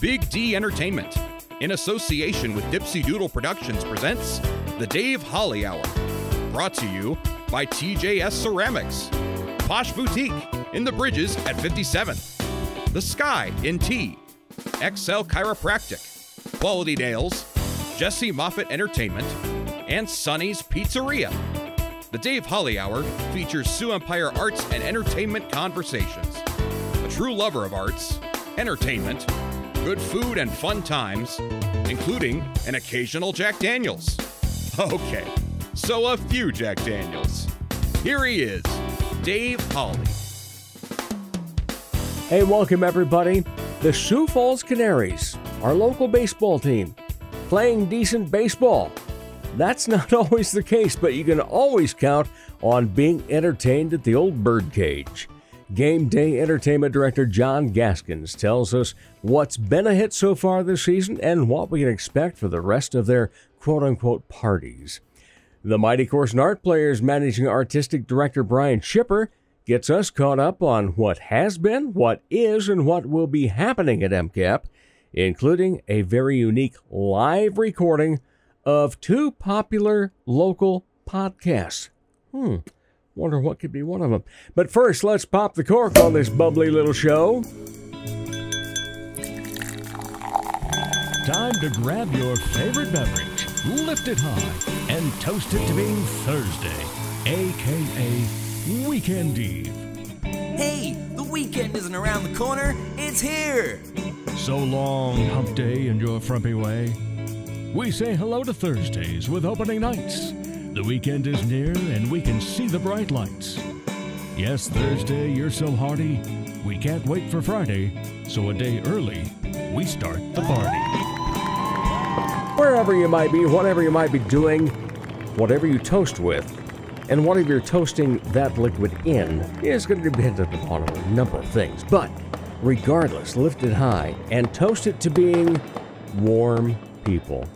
Big D Entertainment, in association with Dipsy Doodle Productions, presents The Dave Holly Hour. Brought to you by TJS Ceramics, Posh Boutique in the Bridges at 57th, The Sky in T, XL Chiropractic, Quality Nails, Jesse Moffitt Entertainment, and Sonny's Pizzeria. The Dave Holly Hour features Sioux Empire arts and entertainment conversations. A true lover of arts, entertainment, good food, and fun times, including an occasional Jack Daniels. Okay, so a few Jack Daniels. Here he is, Dave Holly. Hey, welcome everybody. The Sioux Falls Canaries, our local baseball team, playing decent baseball. That's not always the case, but you can always count on being entertained at the old birdcage. Game Day Entertainment Director John Gaskins tells us what's been a hit so far this season and what we can expect for the rest of their quote unquote parties. The Mighty Corson Art Players Managing Artistic Director Brian Schipper gets us caught up on what has been, what is, and what will be happening at MCAP, including a very unique live recording of two popular local podcasts. Hmm. Wonder what could be one of them. But first, let's pop the cork on this bubbly little show. Time to grab your favorite beverage, lift it high, and toast it to being Thursday, aka Weekend Eve. Hey, the weekend isn't around the corner, it's here! So long, hump day, and your frumpy way. We say hello to Thursdays with opening nights. The weekend is near, and we can see the bright lights. Yes, Thursday, you're so hearty. We can't wait for Friday, so a day early, we start the party. Wherever you might be, whatever you might be doing, whatever you toast with, and whatever you're toasting that liquid in is going to depend upon a number of things. But regardless, lift it high and toast it to being warm people.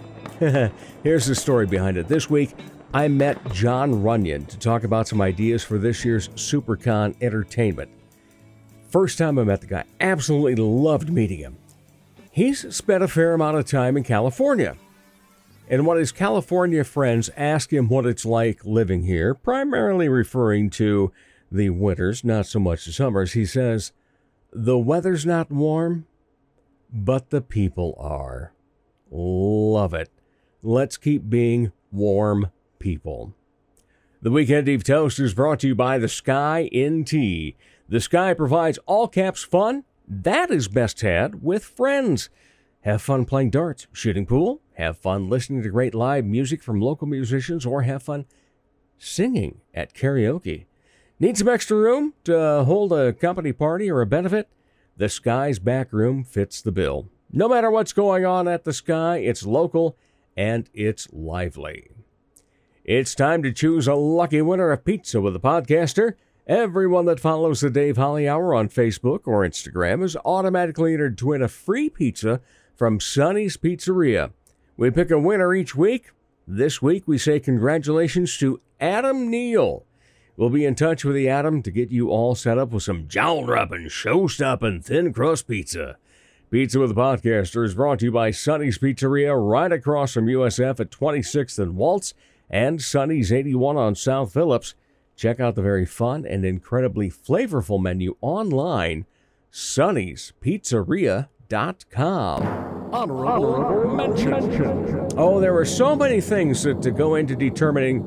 Here's the story behind it. This week, I met John Runyon to talk about some ideas for this year's SuperCon entertainment. First time I met the guy, absolutely loved meeting him. He's spent a fair amount of time in California. And when his California friends ask him what it's like living here, primarily referring to the winters, not so much the summers, he says, The weather's not warm, but the people are. Love it. Let's keep being warm people. The Weekend Eve Toast is brought to you by The Sky Tea. The Sky provides all caps fun. That is best had with friends. Have fun playing darts, shooting pool, have fun listening to great live music from local musicians, or have fun singing at karaoke. Need some extra room to hold a company party or a benefit? The Sky's back room fits the bill. No matter what's going on at the Sky, it's local and it's lively. It's time to choose a lucky winner of pizza with a podcaster. Everyone that follows the Dave Holly Hour on Facebook or Instagram is automatically entered to win a free pizza from Sonny's Pizzeria. We pick a winner each week. This week we say congratulations to Adam Neal. We'll be in touch with the Adam to get you all set up with some jowl dropping, show stopping thin crust pizza. Pizza with the Podcaster is brought to you by Sonny's Pizzeria right across from USF at 26th and Waltz and Sonny's 81 on South Phillips. Check out the very fun and incredibly flavorful menu online, sonnyspizzeria.com. Honorable mention. Oh, there are so many things that, to go into determining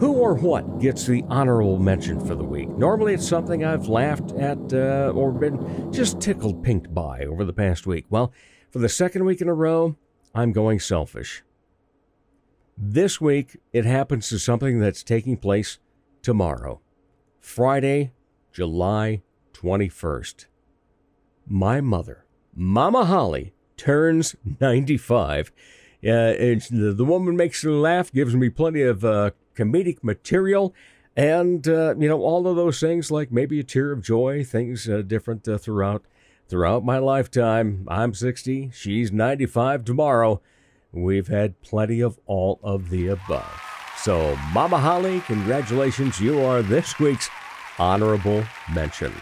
who or what gets the honorable mention for the week. Normally, it's something I've laughed at uh, or been just tickled pink by over the past week. Well, for the second week in a row, I'm going selfish. This week, it happens to something that's taking place tomorrow, Friday, July 21st. My mother, Mama Holly, turns 95. Uh, the, the woman makes me laugh, gives me plenty of uh, comedic material, and uh, you know all of those things like maybe a tear of joy, things uh, different uh, throughout throughout my lifetime. I'm 60, she's 95 tomorrow. We've had plenty of all of the above. So, Mama Holly, congratulations. You are this week's honorable mention.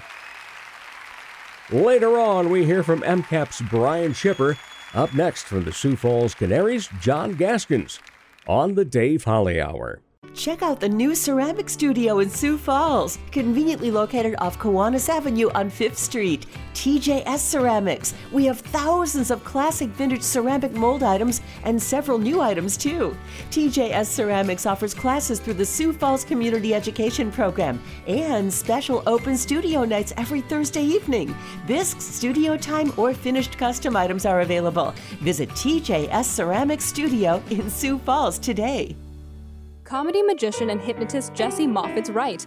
Later on, we hear from MCAP's Brian Schipper. Up next from the Sioux Falls Canaries, John Gaskins on the Dave Holly Hour. Check out the new ceramic studio in Sioux Falls, conveniently located off Kiwanis Avenue on 5th Street. TJS Ceramics. We have thousands of classic vintage ceramic mold items and several new items too. TJS Ceramics offers classes through the Sioux Falls Community Education Program and special open studio nights every Thursday evening. Bisque, studio time, or finished custom items are available. Visit TJS Ceramics Studio in Sioux Falls today. Comedy magician and hypnotist Jesse Moffitt's right.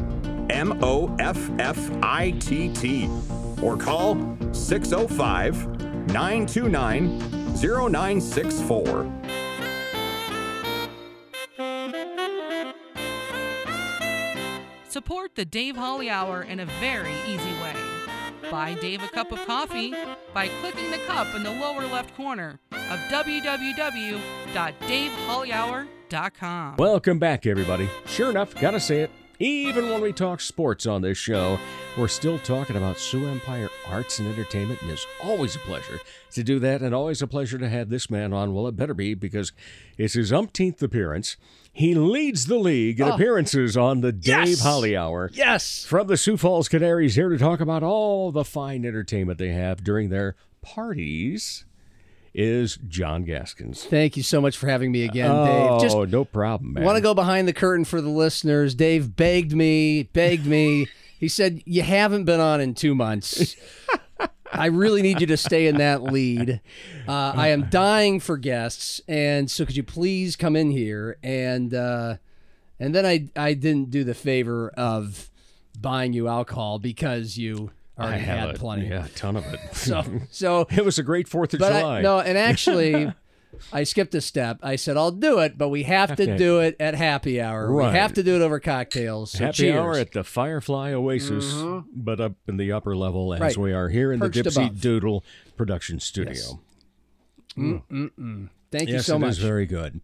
M O F F I T T. Or call 605 929 0964. Support the Dave Holly Hour in a very easy way. Buy Dave a cup of coffee by clicking the cup in the lower left corner of www.davehollyhour.com. Welcome back, everybody. Sure enough, gotta say it. Even when we talk sports on this show, we're still talking about Sioux Empire arts and entertainment, and it's always a pleasure to do that, and always a pleasure to have this man on. Well, it better be because it's his umpteenth appearance. He leads the league in oh. appearances on the Dave Yes! Holly Hour. Yes. From the Sioux Falls Canaries, here to talk about all the fine entertainment they have during their parties, is John Gaskins. Thank you so much for having me again, oh, Dave. Just no problem, man. want to go behind the curtain for the listeners. Dave begged me, begged me. he said, You haven't been on in two months. I really need you to stay in that lead. Uh, I am dying for guests, and so could you please come in here? And uh, and then I I didn't do the favor of buying you alcohol because you I already have had a, plenty. Yeah, a ton of it. So so it was a great Fourth of but July. I, no, and actually, I skipped a step. I said I'll do it, but we have to Okay. do it at happy hour. Right. We have to do it over cocktails. So Happy cheers. hour at the Firefly Oasis, mm-hmm. but up in the upper level as Right. we are here in Perched the Dipsy above. Doodle production studio. Hmm. Thank you so it much. is very good.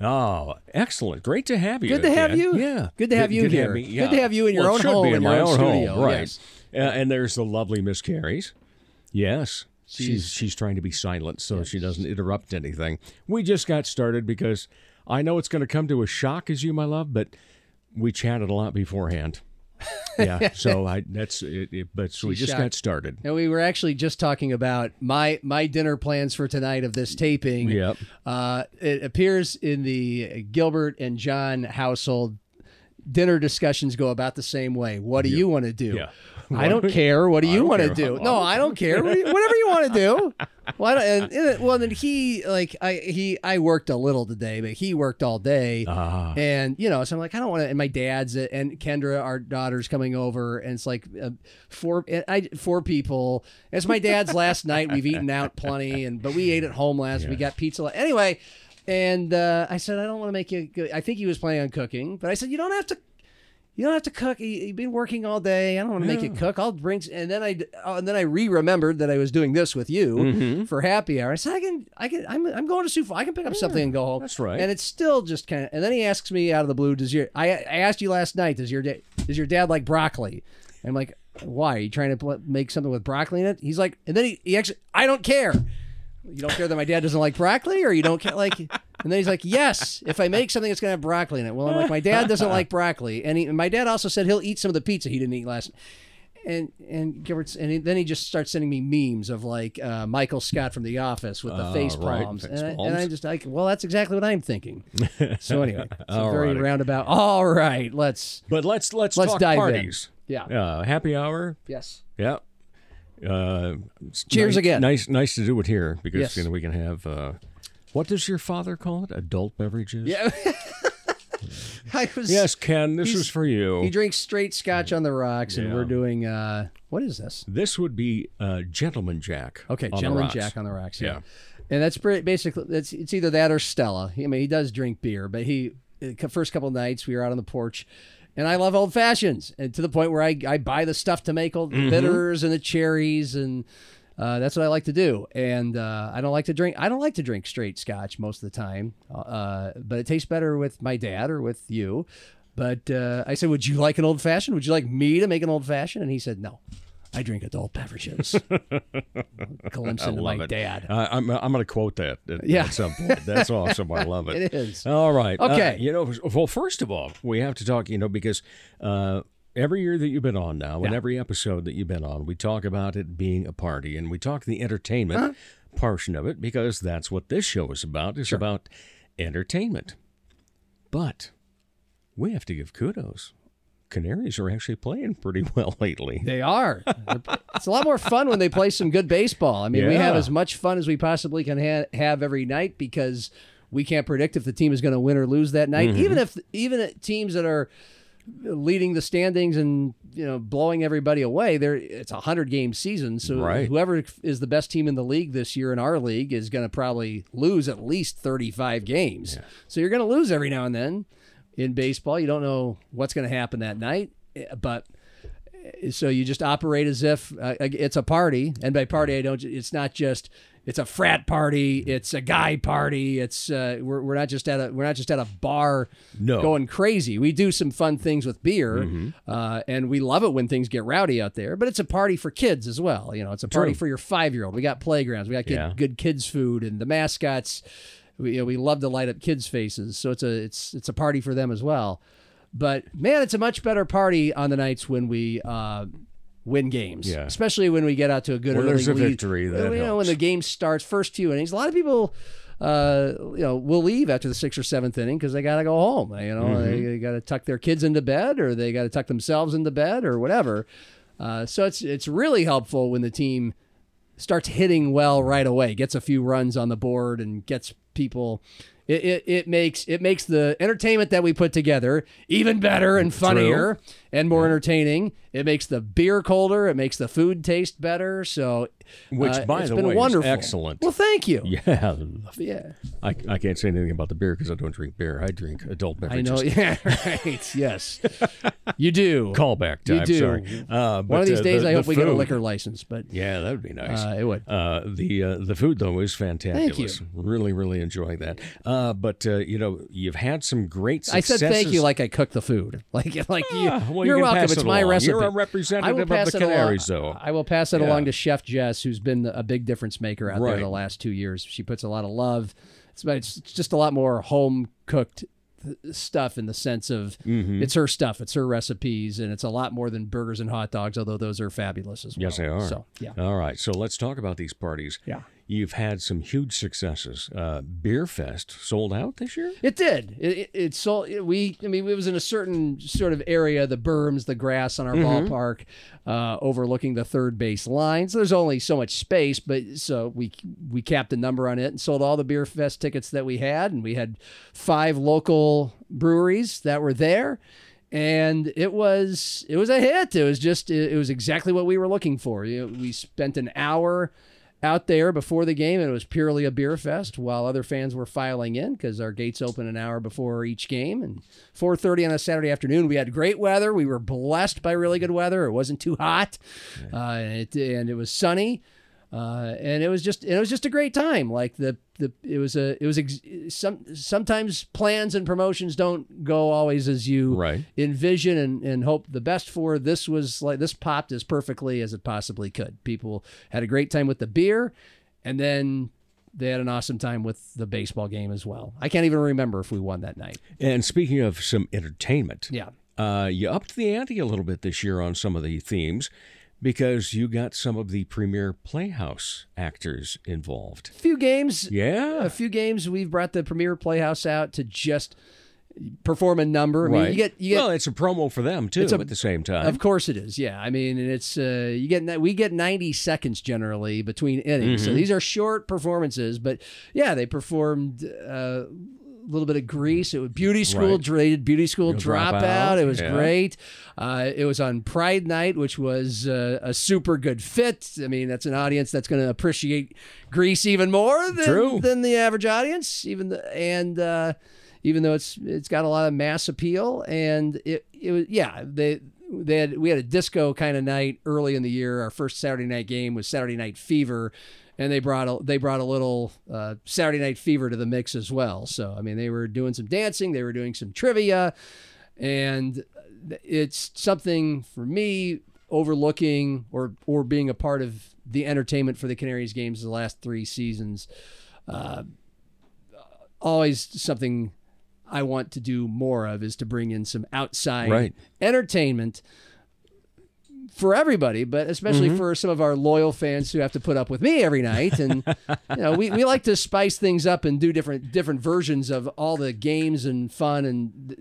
Oh, excellent! Great to have you. Good to have again. you. Yeah, Good to have you here. me- Good to have you in your Well, it own should home, be in in your my own own home, studio, right? yes. Uh, and there's the lovely Miss Carries. Yes. She's, She's- she's trying to be silent so she doesn't interrupt anything. We just got started because I know it's going to come to a shock as you, my love, but we chatted a lot beforehand. yeah, so I that's it, it but so we just got started. And we were actually just talking about my my dinner plans for tonight of this taping. Yep. Uh, it appears in the Gilbert and John household. Dinner discussions go about the same way. What do you want to do? Yeah. I don't care. What do you want to do? No, I don't care. What do you- Whatever you want to do. Why don't, and, and- well, then he like I he I worked a little today, but he worked all day, Ah. and you know, so I'm like, I don't want to. And my dad's and Kendra, our daughter's coming over, and it's like uh, four I four people. It's my dad's last night. We've eaten out plenty, and but we ate at home last. We got pizza anyway. And uh, I said, I don't want to make you. Go. I think he was planning on cooking, but I said, you don't have to you don't have to cook. You- You've been working all day. I don't want to make you cook. I'll bring. And then I, oh, and then I re-remembered that I was doing this with you Mm-hmm. for happy hour. I said, I can, I can. I'm, I'm going to Sioux Falls. I can pick up something and go home. that's right. And it's still just kind of. And then he asks me out of the blue, "Does your?" I, I asked you last night. Does your dad? Does your dad like broccoli? And I'm like, why? Are you trying to pl- make something with broccoli in it? He's like, and then he, he actually, I don't care. You don't care that my dad doesn't like broccoli, or you don't care like. And then he's like, "Yes, if I make something, it's gonna have broccoli in it." Well, I'm like, my dad doesn't like broccoli, and, he, and my dad also said he'll eat some of the pizza he didn't eat last. And and Gilbert's and he, then he just starts sending me memes of like uh, Michael Scott from The Office with the Oh, face right, palms, face and, I, palms. and I'm just like, well, that's exactly what I'm thinking. So anyway, it's a very roundabout. All right, let's But let's let's Let's talk dive in. parties. yeah, Uh, happy hour. yes, Yeah. Uh, Cheers nice, again. Nice, nice to do it here because Yes. you know we can have. Uh, what does your father call it? Adult beverages. yeah. I was Yes, Ken, this is for you. He drinks straight scotch on the rocks, and Yeah. we're doing uh, what is this? This would be uh, Gentleman Jack. Okay, on the Gentleman rocks. Jack on the rocks. Yeah, Yeah. and that's pretty basically that's it's either that or Stella. I mean, he does drink beer, but he the first couple nights we were out on the porch. And I love old fashions, and to the point where I, I buy the stuff to make old Mm-hmm. bitters and the cherries, and uh, that's what I like to do. And uh, I don't like to drink. I don't like to drink straight Scotch most of the time, uh, but it tastes better with my dad or with you. But uh, I said, "Would you like an old fashioned? Would you like me to make an old fashioned?" And he said, "No, I drink adult beverages." Glimpse I into love my it. dad. Uh, I'm, I'm going to quote that at, Yeah. at some point. That's awesome. I love it. It is. All right. Uh, Okay. you know, well, first of all, we have to talk, you know, because uh, every year that you've been on now, and Yeah. every episode that you've been on, we talk about it being a party, and we talk the entertainment Uh-huh. portion of it because that's what this show is about. It's about entertainment. But we have to give kudos. Canaries are actually playing pretty well lately. They are. it's a lot more fun when they play some good baseball. I mean, we have as much fun as we possibly can ha- have every night because we can't predict if the team is going to win or lose that Mm-hmm. night. Even if even teams that are leading the standings and you know blowing everybody away, there it's a hundred game season. So Right. whoever is the best team in the league this year in our league is going to probably lose at least thirty five games. So you're going to lose every now and then in baseball. You don't know what's going to happen that night, eh, but so you just operate as if uh, it's a party and by party i don't it's not just it's a frat party. It's a guy party. It's uh, we're, we're not just at a we're not just at a bar No. going crazy. We do some fun things with beer uh, and we love it when things get rowdy out there but it's a party for kids as well. You know it's a party True. for your five year old we got playgrounds. We got good, Yeah. good kids food and the mascots. We, you know, we love to light up kids faces. So it's a it's it's a party for them as well. But man, it's a much better party on the nights when we uh, win games. Yeah. Especially when we get out to a good When early there's a lead. victory, that you know, when the game starts, first few innings, a lot of people. Uh, you know, will leave after the sixth or seventh inning because they got to go home. You know, Mm-hmm. they, they got to tuck their kids into bed, or they got to tuck themselves into bed, or whatever. Uh, so it's it's really helpful when the team starts hitting well right away, gets a few runs on the board, and gets people. It, it, it makes it makes the entertainment that we put together even better and funnier and more entertaining. It makes the beer colder. It makes the food taste better. So, Which, uh, by the been way, is wonderful. excellent. Well, thank you. Yeah. Yeah, I, I can't say anything about the beer because I don't drink beer. I drink adult beverages. I know. Yeah, right. Yes, you do. Callback time. You do. Sorry. Uh, One of these days, the- I the hope we get a liquor license. But Yeah, that would be nice. uh, it would. Uh, the uh, the food though is fantabulous. Really, really enjoying that. Uh, but uh, you know, you've had some great I said thank you like I cooked the food. Like like you, Ah, well, you welcome. It's it my recipe. You're a representative of the it along- Canaries, though. I will pass it Yeah. along to Chef Jess, who's been a big difference maker out there the last two years. She puts a lot of love. It's, it's just a lot more home cooked stuff in the sense of Mm-hmm. it's her stuff, it's her recipes, and it's a lot more than burgers and hot dogs, although those are fabulous as well. Yes, they are. So yeah. All right. So let's talk about these parties. Yeah. You've had some huge successes. Uh, Beer Fest sold out this year. It did. It, it, it sold. it- we. I mean, it was in a certain sort of area, the berms, the grass on our Mm-hmm. ballpark, uh, overlooking the third base line. So there's only so much space, but so we we capped a number on it and sold all the beer fest tickets that we had, and we had five local breweries that were there. And it was it was a hit. It was just it, it was exactly what we were looking for. We spent an hour out there before the game and it was purely a beer fest while other fans were filing in because our gates open an hour before each game and 4.30 on a saturday afternoon we had great weather. We were blessed by really good weather. It wasn't too hot. Uh, and, it, and it was sunny uh, and it was just it was just a great time like the the it was a it was ex- some sometimes plans and promotions don't go always as you Right. envision and, and hope the best for. This was like this popped as perfectly as it possibly could. People had a great time with the beer, and then they had an awesome time with the baseball game as well. I can't even remember if we won that night. And speaking of some entertainment, Yeah. uh, you upped the ante a little bit this year on some of the themes because you got some of the premier Playhouse actors involved. A few games. Yeah. A few games we've brought the Premier Playhouse out to just perform a number. I mean, right. you get you get well, it's a promo for them too It's a- at the same time. Of course it is. Yeah. I mean, and it's uh, you get we get 90 seconds generally between innings. Mm-hmm. So these are short performances, but yeah, they performed uh, little bit of Grease. It was beauty school, Right. beauty school You'll dropout. It was yeah. great. Uh, it was on Pride Night, which was uh, a super good fit. I mean, that's an audience that's going to appreciate Grease even more than, True. than the average audience. Even the, and uh, even though it's it's got a lot of mass appeal, and it it was yeah they. They had, we had a disco kind of night early in the year. Our first Saturday night game was Saturday Night Fever, and they brought a, they brought a little uh, Saturday Night Fever to the mix as well. So I mean, they were doing some dancing, they were doing some trivia, and it's something for me overlooking or or being a part of the entertainment for the Canaries games the last three seasons. Uh, always something I want to do more of is to bring in some outside Right. entertainment for everybody, but especially Mm-hmm. for some of our loyal fans who have to put up with me every night. And you know, we, we like to spice things up and do different different versions of all the games and fun and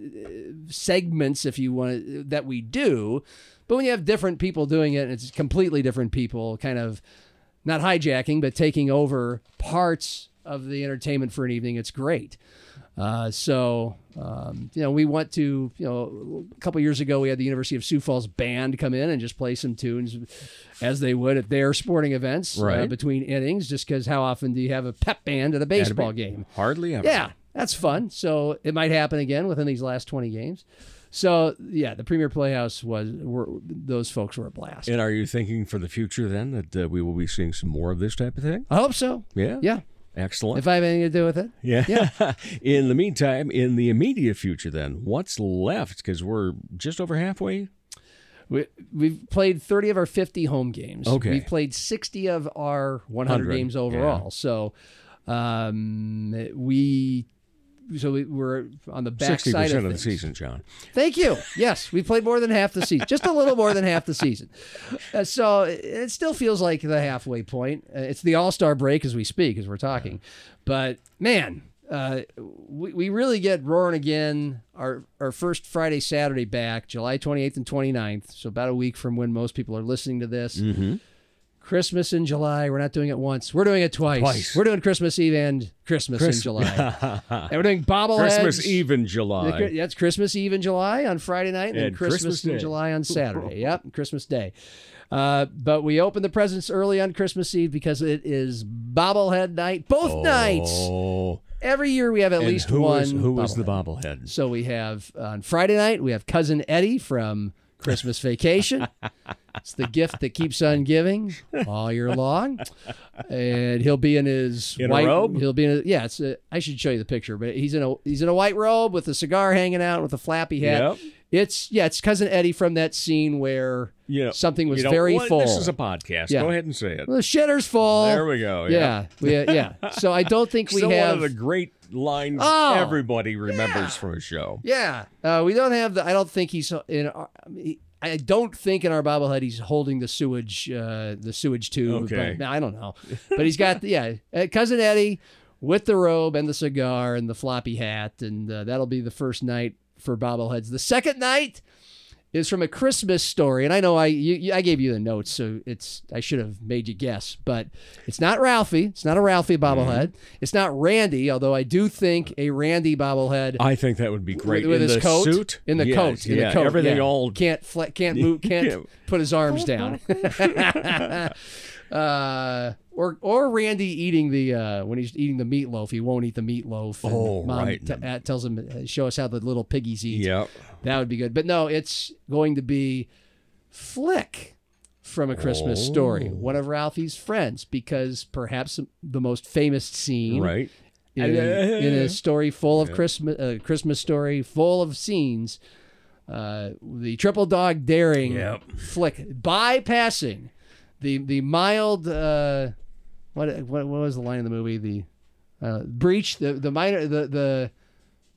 uh, segments, if you want, that we do. But when you have different people doing it, and it's completely different people, kind of not hijacking, but taking over parts of the entertainment for an evening, it's great. Uh, so, um, you know, we went to, you know, a couple years ago, we had the University of Sioux Falls band come in and just play some tunes as they would at their sporting events uh, between innings, just because how often do you have a pep band at a baseball game? Hardly ever. Yeah, that's fun. So it might happen again within these last 20 games. So, yeah, the Premier Playhouse was, were, those folks were a blast. And are you thinking for the future then that uh, we will be seeing some more of this type of thing? I hope so. Yeah. Yeah. Excellent. If I have anything to do with it. Yeah. yeah. in the meantime, in the immediate future, then, what's left? Because we're just over halfway. We, we've played 30 of our 50 home games. Okay. We've played 60 of our 100 100, games overall. So um, we. So we, we're on the back Sixty side of, of the season, John. Thank you. Yes, we played more than half the season, just a little more than half the season. Uh, so it- it still feels like the halfway point. Uh, it's the All Star break as we speak, as we're talking. But man, uh, we, we really get roaring again. Our our first Friday Saturday back, July 28th and 29th. So about a week from when most people are listening to this. Mm-hmm. Christmas in July. We're not doing it once. We're doing it twice. Twice. We're doing Christmas Eve and Christmas in July. and we're doing bobbleheads. Christmas Eve in July. That's Christmas Eve in July on Friday night, and, then Christmas, Christmas in July on Saturday. yep, Christmas Day. Uh, but we open the presents early on Christmas Eve because it is bobblehead night. Both nights. Oh, Every year we have at and least who one. is- who is the bobblehead. bobblehead? So we have on Friday night we have cousin Eddie from Christmas Vacation. it's the gift that keeps on giving all year long, and he'll be in his In a white robe? He'll be in a, yeah. It's a, I should show you the picture, but he's in a he's in a white robe with a cigar hanging out with a flappy hat. Yep. It's yeah, it's cousin Eddie from that scene where You know, something was you know, very well, full. This is a podcast. Yeah. Go ahead and say it. the shitter's full. There we go. Yeah, we, uh, yeah. So I don't think we Still have. one of the great lines Oh, everybody remembers from a show. Yeah, uh, we don't have the. I don't think he's in. Our, I mean, I don't think in our bobblehead he's holding the sewage, uh, the sewage tube. Okay. But, I don't know, but he's got yeah, uh, cousin Eddie with the robe and the cigar and the floppy hat, and uh, that'll be the first night for bobbleheads. The second night is from a Christmas story, and I know I you, you- I gave you the notes, so it's I should have made you guess, but it's not Ralphie. It's not a Ralphie bobblehead. It's not Randy, although I do think a Randy bobblehead I think that would be great with, with in his the coat suit. in the Yes, coat in yeah, the coat Everything yeah. all can't fle- can't move can't put his arms down uh or or Randy eating the uh when he's eating the meatloaf he won't eat the meatloaf and Oh, mom right. t- uh, tells him uh, show us how the little piggies eat Yep. that would be good but no it's going to be Flick from a Christmas story Oh. one of Ralphie's friends because perhaps the most famous scene Right. in a, in a story full of Christmas, uh, Christmas story full of scenes. Uh, the triple dog daring Yep. flick bypassing the the mild uh, what, what what was the line in the movie the uh, breach the the minor the the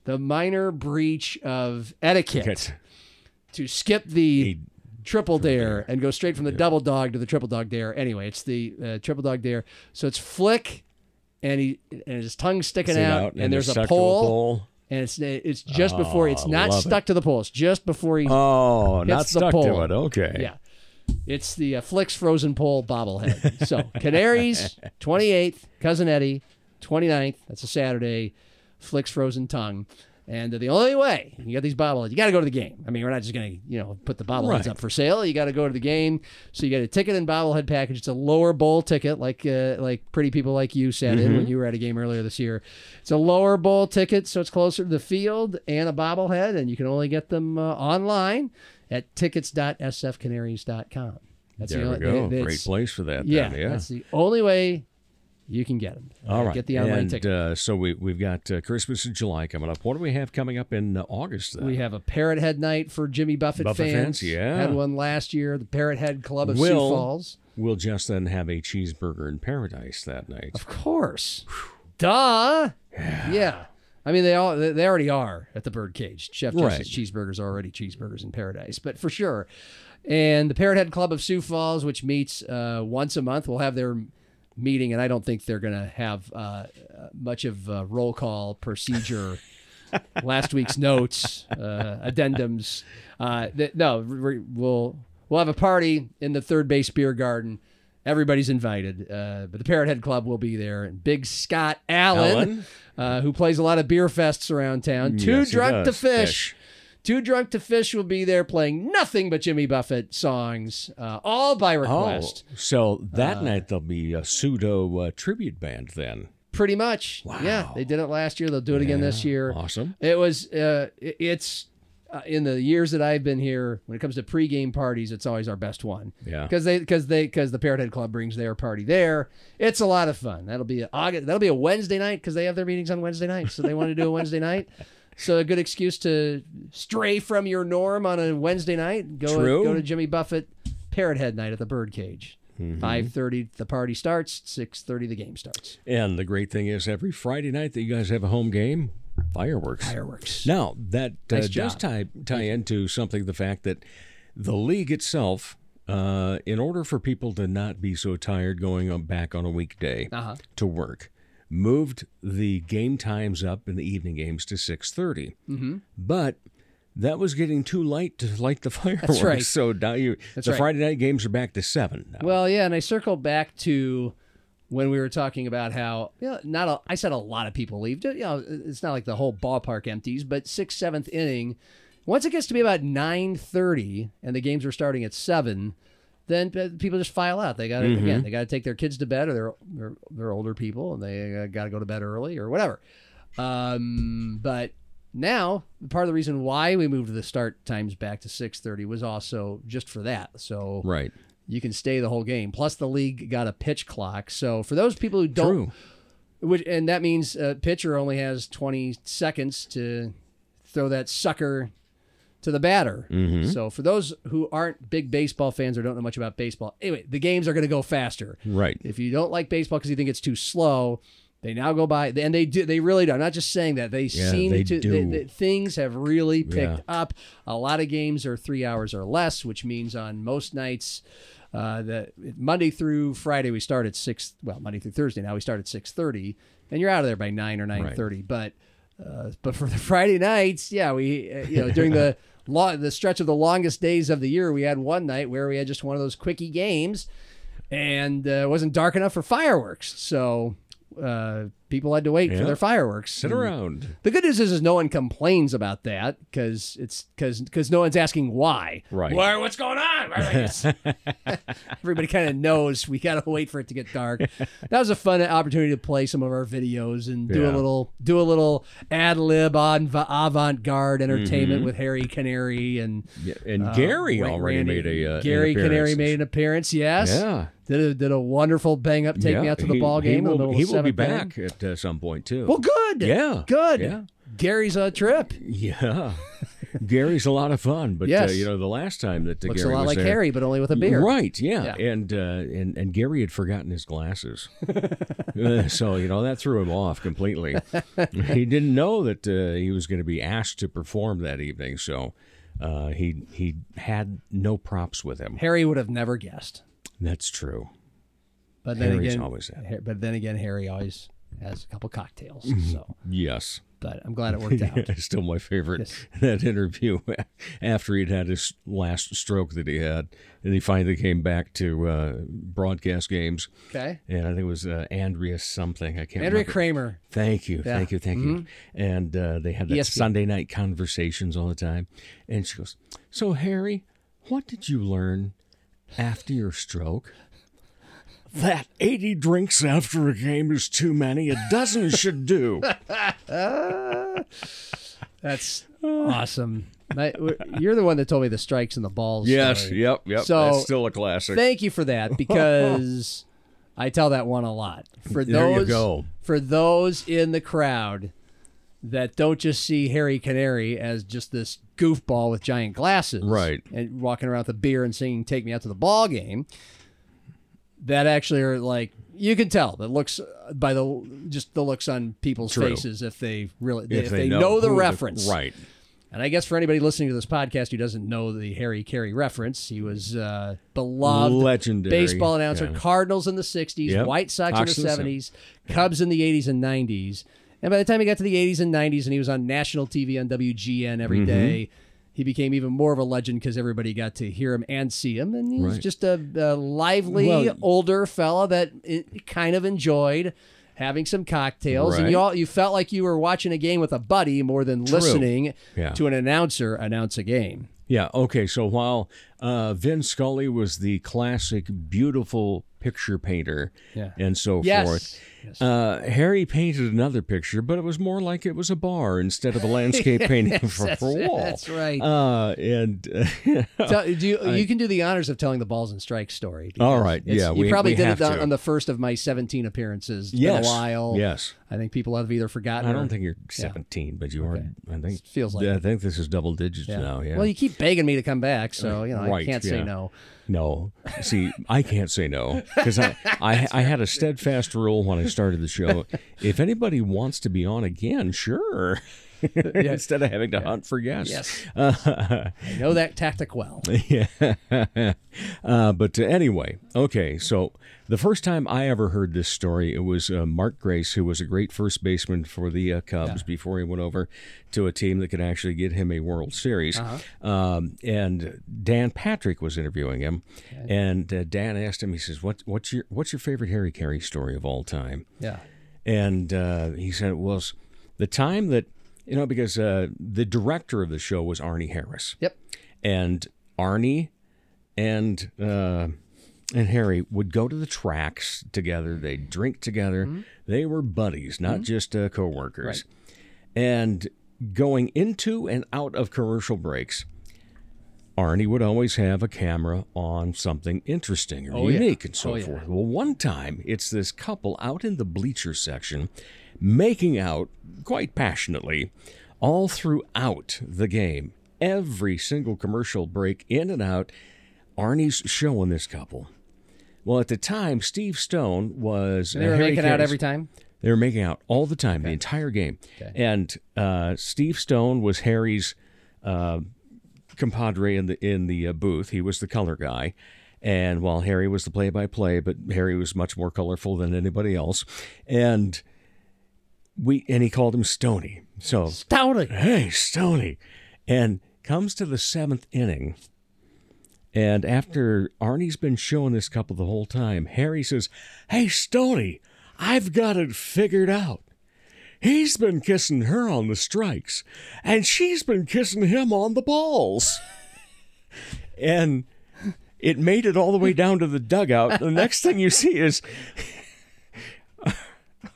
the minor breach of etiquette to skip the A- triple dare and go straight from the double dog to the triple dog dare. Anyway, it's the uh, triple dog dare. So it's flick, and he and his tongue sticking Sit out, and, there's a to pole, pole. and it's it's just before it's Oh, not stuck it. to the pole. It's just before he. Oh, not Hits the stuck to pole. it. Okay. Yeah. It's the uh, Flick's Frozen Pole bobblehead. So, Canaries, 28th, Cousin Eddie, 29th, that's a Saturday. Flick's Frozen Tongue. And the only way you got these bobbleheads, you got to go to the game. I mean, we're not just going to, you know, put the bobbleheads Right. up for sale. You got to go to the game. So you get a ticket and bobblehead package. It's a lower bowl ticket, like uh, like pretty people like you sat in when you were at a game earlier this year. It's a lower bowl ticket, so it's closer to the field and a bobblehead, and you can only get them uh, online at tickets.sfcanaries.com. That's there the we only, go. that's- Great place for that. Yeah, then. yeah. that's the only way you can get them. All right. Get the online and, ticket. Uh, so we we've got uh, Christmas in July coming up. What do we have coming up in uh, August? Then? We have a Parrot Head night for Jimmy Buffett, Buffett fans. fans, yeah. Had one last year, the Parrot Head Club of Will- Sioux Falls. We'll just then have a cheeseburger in paradise that night. Of course. Duh. Yeah. I mean, they all they already are at the Birdcage. Chef Right. Jess's cheeseburgers are already cheeseburgers in paradise, but for sure. And the Parrot Head Club of Sioux Falls, which meets uh, once a month, will have their meeting, and I don't think they're going to have uh, uh, much of a roll call procedure. last week's notes, uh, addendums. Uh, th- no, we- we'll we'll have a party in the third base beer garden. Everybody's invited, uh, but the Parrot Head Club will be there. And Big Scott Allen, Allen? Uh, who plays a lot of beer fests around town, too Yes, he drunk to fish. Fish. Too drunk to fish will be there playing nothing but Jimmy Buffett songs, uh, all by request. Oh, so Uh, that night there'll be a pseudo uh, tribute band then. Pretty much. Yeah, they did it last year. They'll do it again this year. Awesome. It was. Uh, it- it's uh, in the years that I've been here. When it comes to pregame parties, it's always our best one. Yeah. Because they because they because the Parrot Head Club brings their party there. It's a lot of fun. That'll be a August. That'll be a Wednesday night because they have their meetings on Wednesday night. So they want to do a Wednesday night. So a good excuse to stray from your norm on a Wednesday night. Go True. go to Jimmy Buffett Parrot Head night at the Birdcage. Mm-hmm. thirty the party starts. Six thirty the game starts. And the great thing is, every Friday night that you guys have a home game, fireworks. Fireworks. Now that uh, does tie tie into something the fact that the league itself, uh, in order for people to not be so tired going on back on a weekday Uh-huh. to work, moved the game times up in the evening games to 6.30. Mm-hmm. But that was getting too late to light the fireworks. right. So now you, That's the right. Friday night games are back to seven. Now. Well, yeah, and I circled back to when we were talking about how you know, not a, I said a lot of people leave. You know, it's not like the whole ballpark empties, but sixth, seventh inning, once it gets to be about nine thirty and the games are starting at seven, then people just file out. They got to Mm-hmm. again, they got to take their kids to bed, or they're they're, they're older people and they uh, got to go to bed early or whatever. Um, but now part of the reason why we moved the start times back to 6:30 was also just for that. So right. You can stay the whole game. Plus, the league got a pitch clock. So for those people who don't, True. which and that means a pitcher only has 20 seconds to throw that sucker to the batter. Mm-hmm. So for those who aren't big baseball fans or don't know much about baseball, anyway, the games are going to go faster. Right. If you don't like baseball because you think it's too slow, they now go by, and they do. They really do. I'm not just saying that. They Yeah, seem they to. do. they- they- things have really picked Yeah. up. A lot of games are three hours or less, which means on most nights, uh, the Monday through Friday we start at six. Well, Monday through Thursday now we start at six thirty, and you're out of there by nine or nine thirty. But uh, but for the Friday nights, yeah, we uh, you know during the lo- the stretch of the longest days of the year, we had one night where we had just one of those quickie games, and uh, it wasn't dark enough for fireworks, so. People had to wait Yeah. for their fireworks. Sit And around. The good news is, is no one complains about that because it's because because no one's asking why. Right. Why? What's going on? Everybody kind of knows we gotta wait for it to get dark. That was a fun opportunity to play some of our videos and do a little do a little ad lib on avant garde Mm-hmm. entertainment with Harry Canary and Yeah, and uh, Gary already Randy- made a uh, Gary Canary made an appearance. Yes. Yeah. Did a, did a wonderful bang up take me out to the he- ball game. He in the will, he will be back at uh, some point too. Well, good. Yeah, Good. yeah. Gary's a trip. yeah. Gary's a lot of fun, but Yes. uh, you know the last time that uh, Looks Gary a lot like there, Harry, but only with a beard. Right, yeah, Yeah. and uh, and and Gary had forgotten his glasses, Uh, so you know that threw him off completely. he didn't know that uh, he was going to be asked to perform that evening, so uh, he he had no props with him. Harry would have never guessed. That's true. But then Harry's again, always. Har- but then again, Harry always has a couple cocktails. Mm-hmm. So, Yes. but I'm glad it worked out. Still my favorite. Yes. That interview after he'd had his last stroke that he had, and he finally came back to uh, broadcast games. Okay. And I think it was uh, Andrea something. I can't Andrea remember. Kremer. Thank you, Yeah. thank you, thank you. And uh, they had that ESPN. Sunday night conversations all the time. And she goes, "So Harry, what did you learn after your stroke?" That 80 drinks after a game is too many. A dozen should do. That's awesome. You're the one that told me the strikes and the balls. yes, story. yep, yep. So, That's still a classic. Thank you for that because I tell that one a lot. For those, There you go. For those in the crowd that don't just see Harry Canary as just this goofball with giant glasses, Right. and walking around with a beer and singing "Take Me Out to the Ball Game," that actually are like you can tell that looks by the just the looks on people's True. faces if they really if, if, they, know, the who reference, right? and I guess for anybody listening to this podcast who doesn't know the Harry Caray reference, he was uh, beloved Legendary, baseball announcer. yeah. Cardinals in the '60s, Yep. White Sox Sox in the the '70s, Cubs in the '80s and '90s. And by the time he got to the '80s and '90s, and he was on national TV on WGN every Mm-hmm. day, he became even more of a legend because everybody got to hear him and see him. And he was Right. just a, a lively, Well- older fella that kind of enjoyed. Having some cocktails, and you all you felt like you were watching a game with a buddy more than True. listening Yeah. to an announcer announce a game. Yeah. Okay. So while uh, Vin Scully was the classic, beautiful picture painter, Yeah. and so Yes. forth, uh, Harry painted another picture, but it was more like it was a bar instead of a landscape painting for, That's- for a wall. that's right. Uh, and Tell, do you, you can do the honors of telling the balls and strikes story. All right. because right, it's- yeah, you we- probably we did have it on, on the first of my 17 appearances. It's yes, been a while. yes. I think people have either forgotten. I don't think you're 17, but you Okay. are. I think Feels like I it. think this is double digits now. Yeah. Well, you keep begging me to come back, so you know I Right, can't say no. No, see, I can't say no because I, I I had a steadfast rule when I started the show. If anybody wants to be on again, sure. Instead of having to hunt for guests. Yes. Uh, I know that tactic well. yeah. uh, but uh, anyway, okay. So the first time I ever heard this story, it was uh, Mark Grace, who was a great first baseman for the uh, Cubs before he went over to a team that could actually get him a World Series. Um, and Dan Patrick was interviewing him, and uh, Dan asked him. He says, "What what's your what's your favorite Harry Caray story of all time?" Yeah. And uh, he said it was the time that, you know, because uh, the director of the show was Arnie Harris. Yep. And Arnie and uh, and Harry would go to the tracks together. They'd drink together. Mm-hmm. They were buddies, not just uh, co-workers. And going into and out of commercial breaks, Arnie would always have a camera on something interesting or Oh, yeah. unique and so Oh, yeah. forth. Well, one time it's this couple out in the bleacher section making out quite passionately all throughout the game. Every single commercial break in and out, Arnie's showing this couple. Well, at the time, Steve Stone was They were Harry making out every time. they were making out all the time, the entire game. And uh, Steve Stone was Harry's uh, compadre in the in the uh, booth. He was the color guy, and while Harry was the play-by-play, but Harry was much more colorful than anybody else. And we and he called him Stony. So Stony. hey, Stony, and comes to the seventh inning. And after Arnie's been showing this couple the whole time, Harry says, Hey, Stony, I've got it figured out. He's been kissing her on the strikes, and she's been kissing him on the balls. and it made it all the way down to the dugout. The next thing you see is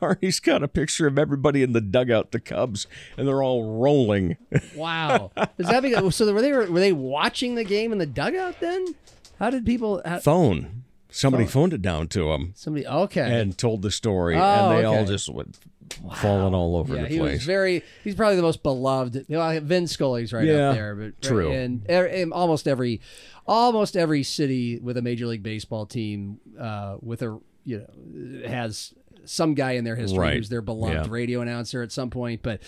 Arnie's got a picture of everybody in the dugout, the Cubs, and they're all rolling. Wow. Does that mean so? Were they were they watching the game in the dugout then? How did people? How, Phone. Somebody phoned it down to him somebody. Okay. and told the story, Oh, and they all just went falling all over yeah, the he was place. very. He's probably the most beloved. You know, Vin Scully's right Yeah, up there, but true. And, er- and almost every, almost every city with a major league baseball team, uh, with a you know, has some guy in their history Right. who's their beloved Yeah. radio announcer at some point. But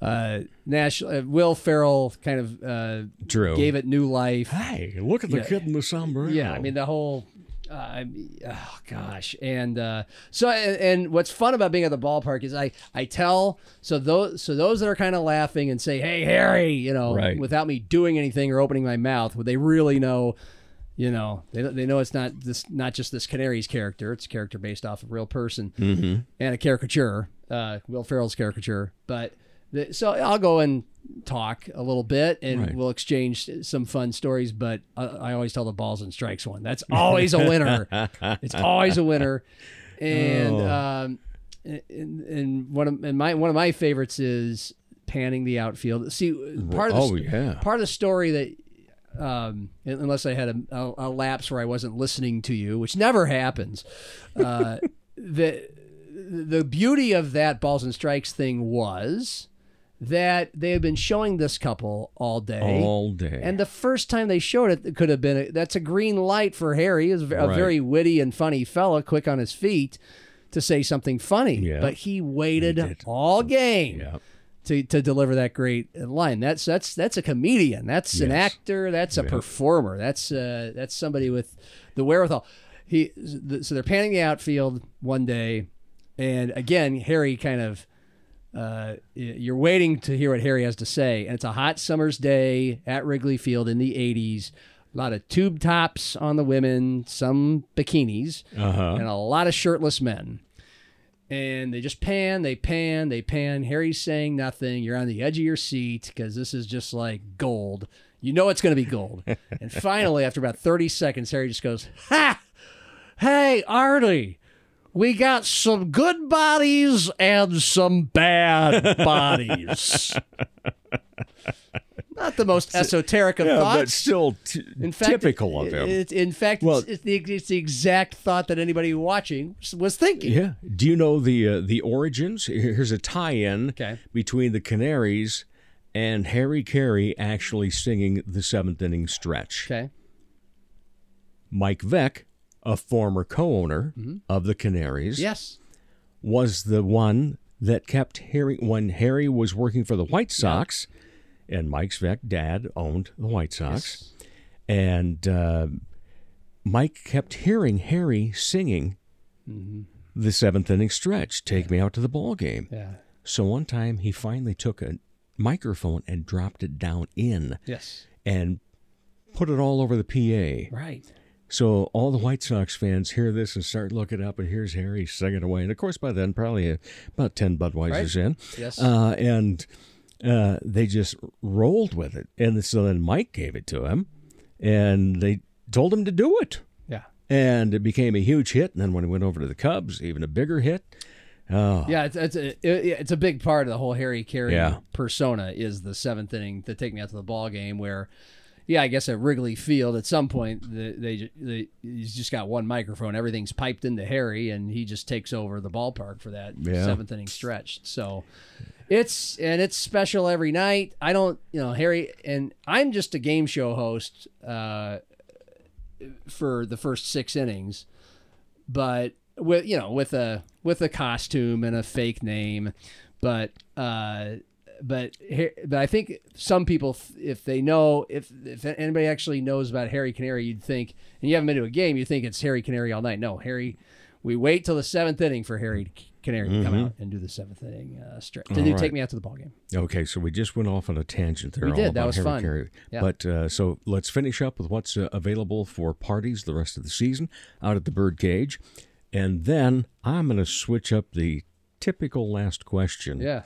uh, national uh, Will Ferrell kind of uh, True. gave it new life. Hey, look at the Yeah. kid in the sombrero. Yeah, I mean the whole Uh, i oh gosh, and uh, so and, and what's fun about being at the ballpark is I I tell so those so those that are kind of laughing and say hey Harry you know Right. without me doing anything or opening my mouth, would they really know? You know, they, they know it's not this not just this Canaries character. It's a character based off a real person Mm-hmm. and a caricature, uh, Will Ferrell's caricature. But the, so I'll go and talk a little bit, and Right. we'll exchange some fun stories. But I, I always tell the balls and strikes one. That's always a winner. it's always a winner. And Oh. um, and, and one of and my one of my favorites is panning the outfield. See, part of the, Oh, yeah. part of the story that. Um, unless I had a, a, a lapse where I wasn't listening to you, which never happens, uh, the the beauty of that balls and strikes thing was that they had been showing this couple all day. All day. And the first time they showed it, it could have been a, that's a green light for Harry. He's a Right. very witty and funny fella, quick on his feet to say something funny. Yeah. But he waited did. all game yeah. To, to deliver that great line. That's that's that's a comedian. That's an actor. That's a Yeah. performer. That's uh, that's somebody with the wherewithal. He so they're panning the outfield one day, and again Harry kind of. Uh, you're waiting to hear what Harry has to say, and it's a hot summer's day at Wrigley Field in the '80s. A lot of tube tops on the women, some bikinis, Uh-huh. and a lot of shirtless men and they just pan, they pan, they pan. Harry's saying nothing. You're on the edge of your seat because this is just like gold. You know it's going to be gold. and finally, after about 30 seconds, Harry just goes, Ha! Hey, Artie, we got some good bodies and some bad bodies. Not the most esoteric of Yeah, thoughts. but still t- In fact, typical of him. it- in fact, Well- it's, it's, the, it's the exact thought that anybody watching was thinking. Yeah. Do you know the uh, the origins? Here- Here's a tie-in Okay. between the Canaries and Harry Caray actually singing the seventh inning stretch. Okay. Mike Veeck, a former co-owner of the Canaries, Yes. was the one that kept Harry when Harry was working for the White Sox, and Mike's Veeck dad owned the White Sox, and uh, Mike kept hearing Harry singing the seventh inning stretch, "Take Me Out to the Ball Game." Yeah. So one time he finally took a microphone and dropped it down in Yes. and put it all over the PA. Right. So all the White Sox fans hear this and start looking up, and here's Harry singing away. And of course, by then, probably uh, about ten Budweisers in, Yes. uh, and uh, they just rolled with it. And so then Mike gave it to him, and they told him to do it, Yeah. and it became a huge hit. And then when he went over to the Cubs, even a bigger hit. Oh, Yeah, it's it's a it- it's a big part of the whole Harry Caray Yeah. persona is the seventh inning to take me out to the ball game where, yeah, I guess at Wrigley Field at some point the, they, they he's just got one microphone, everything's piped into Harry, and he just takes over the ballpark for that Yeah. seventh inning stretch. So it's and it's special every night. I don't, you know, Harry and I'm just a game show host uh, for the first six innings but with you know with a with a costume and a fake name but uh but but I think some people if they know if if anybody actually knows about Harry Canary you'd think and you haven't been to a game you think it's Harry Canary all night no Harry we wait till the seventh inning for Harry Canary to come out and do the seventh inning uh, stretch to Mm-hmm. All do right. take me out to the ball game Okay, so we just went off on a tangent there. We all did. That about was Harry fun. Caray. Yeah. But uh, so let's finish up with what's uh, available for parties the rest of the season out at the Birdcage, and then I'm going to switch up the typical last question. yeah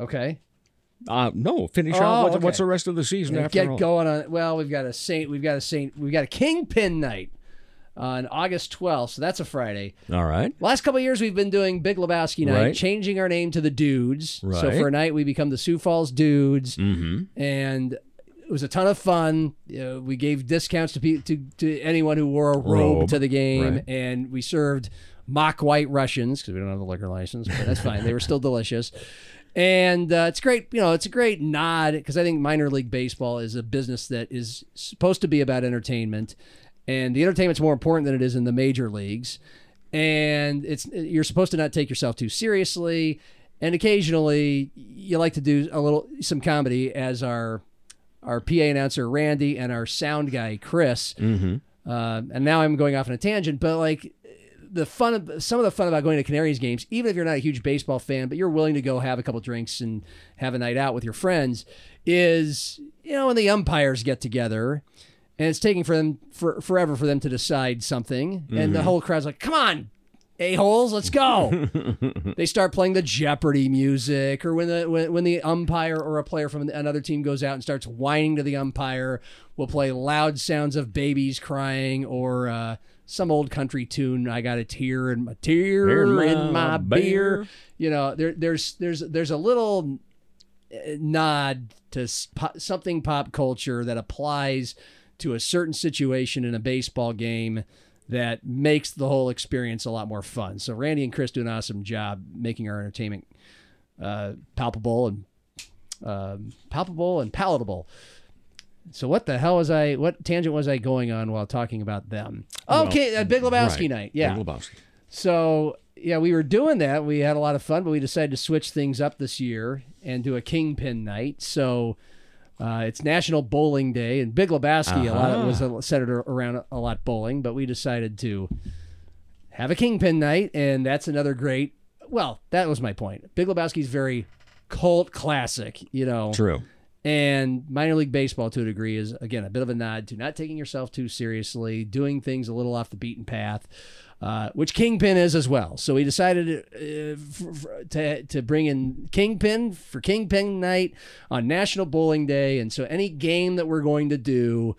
okay Uh, no, finish Oh, out. What, okay. What's the rest of the season And after get all? going on. Well, we've got a Saint. We've got a Saint. We've got a Kingpin night on August 12th. So that's a Friday. All right. Last couple of years, we've been doing Big Lebowski night, Right. changing our name to the Dudes. So for a night, we become the Sioux Falls Dudes, Mm-hmm. and it was a ton of fun. Know, we gave discounts to, pe- to to anyone who wore a robe, Robe, to the game, right. and we served mock white Russians because we don't have the liquor license, but that's fine. They were still delicious. And uh, it's great, you know, it's a great nod because I think minor league baseball is a business that is supposed to be about entertainment, and the entertainment's more important than it is in the major leagues. And it's you're supposed to not take yourself too seriously, and occasionally you like to do a little some comedy as our our PA announcer Randy and our sound guy Chris Uh, and now I'm going off on a tangent, but like the fun of some of the fun about going to Canaries games, even if you're not a huge baseball fan, but you're willing to go have a couple drinks and have a night out with your friends, is you know when the umpires get together and it's taking for them for forever for them to decide something, and the whole crowd's like, "Come on, a holes, let's go!" they start playing the Jeopardy music, or when the when, when the umpire or a player from another team goes out and starts whining to the umpire, we'll play loud sounds of babies crying or. Uh, some old country tune. I got a tear in my tear Tear in in my my beer. beer. You know, there, there's there's there's a little uh, nod to something pop culture that applies to a certain situation in a baseball game that makes the whole experience a lot more fun. So Randy and Chris do an awesome job making our entertainment uh, palpable and um, palpable and palatable. So what the hell was I? What tangent was I going on while talking about them? Okay, uh, Big Lebowski Right. night. Yeah. Big Lebowski. So yeah, we were doing that. We had a lot of fun, but we decided to switch things up this year and do a kingpin night. So uh, it's National Bowling Day, and Big Lebowski. A lot of it was uh, centered around a lot bowling, but we decided to have a kingpin night, and that's another great. Well, that was my point. Big Lebowski's very cult classic, you know. True. And minor league baseball, to a degree, is again a bit of a nod to not taking yourself too seriously, doing things a little off the beaten path, uh, which Kingpin is as well. So we decided uh, f- f- to to bring in Kingpin for Kingpin Night on National Bowling Day, and so any game that we're going to do.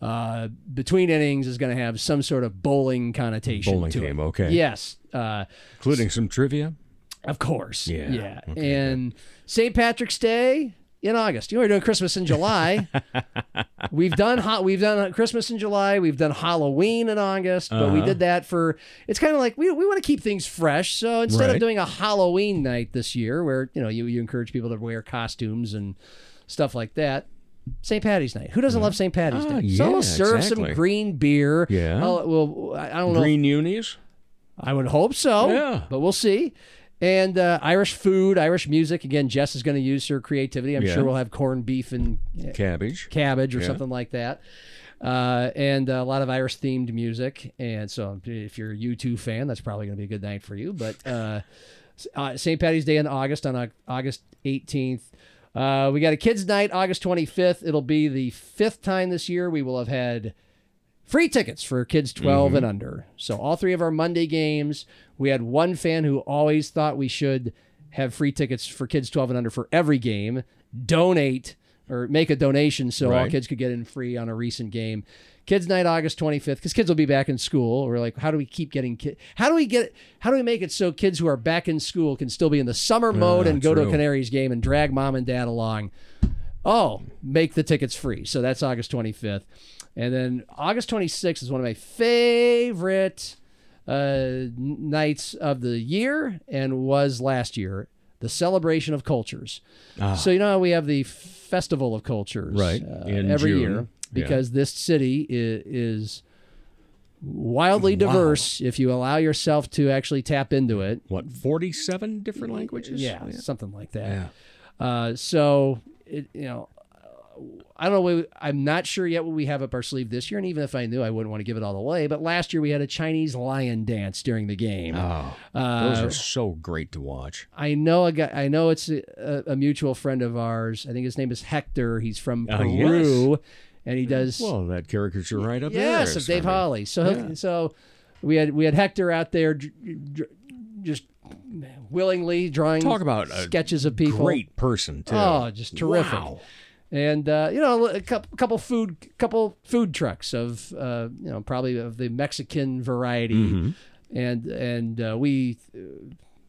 Uh, between innings is going to have some sort of bowling connotation Bowling to game, it. okay. Yes, uh, Including some trivia. of course. Yeah. Yeah. Okay, and St. Patrick's Day in August. You know, we're doing Christmas in July. we've done hot. We've done Christmas in July. We've done Halloween in August, but we Uh-huh. did that for. It's kind of like we, we want to keep things fresh. So instead of doing a Halloween night this year, where you know you you encourage people to wear costumes and stuff like that. St. Patty's Night. Who doesn't love St. Patty's Ah, Day? so yeah, we'll serve exactly. some green beer. Yeah. I'll- well, I I don't know. Green unis. I would hope so. Yeah. But we'll see. And uh, Irish food, Irish music. Again, Jess is going to use her creativity. I'm Yeah. sure we'll have corned beef and Cabbage. cabbage or Yeah. something like that. Uh, and a lot of Irish themed music. And so if you're a U2 fan, that's probably going to be a good night for you. But uh, uh, St. Patty's Day in August on Au- August 18th. Uh, we got a kids' night August 25th. It'll be the fifth time this year we will have had free tickets for kids 12 and mm-hmm. under. So all three of our Monday games, we had one fan who always thought we should have free tickets for kids 12 and under for every game. Donate or make a donation so all Right. kids could get in free on a recent game. Kids night August 25th because kids will be back in school. We're like, how do we keep getting kids? How do we get? How do we make it so kids who are back in school can still be in the summer ah, mode and go to a. Canaries game and drag mom and dad along? Oh, make the tickets free. So that's August 25th. And then August 26th is one of my favorite uh, nights of the year and was last year the celebration of cultures. So, you know, we have the Festival of Cultures Right, uh, in every June. year Yeah. because this city is, is wildly Wow. diverse if you allow yourself to actually tap into it. What, 47 different languages? Yeah, something like that. Yeah. Uh, so it, you know, I don't know. I'm not sure yet what we have up our sleeve this year, and even if I knew, I wouldn't want to give it all away. But last year we had a Chinese lion dance during the game. Oh, Uh, those are so great to watch. I know a guy. I know it's a, a mutual friend of ours. I think his name is Hector. He's from Ah, Peru, and he does. Well, that caricature right up there. yes, of Dave I mean, Holly. So he'll- so we had we had Hector out there, just willingly drawing Talk about sketches of people. Great person, too. Oh, just terrific. Wow. And uh, you know, a couple, couple food, couple food trucks of uh, you know probably of the Mexican variety, Mm-hmm. and and uh, we uh,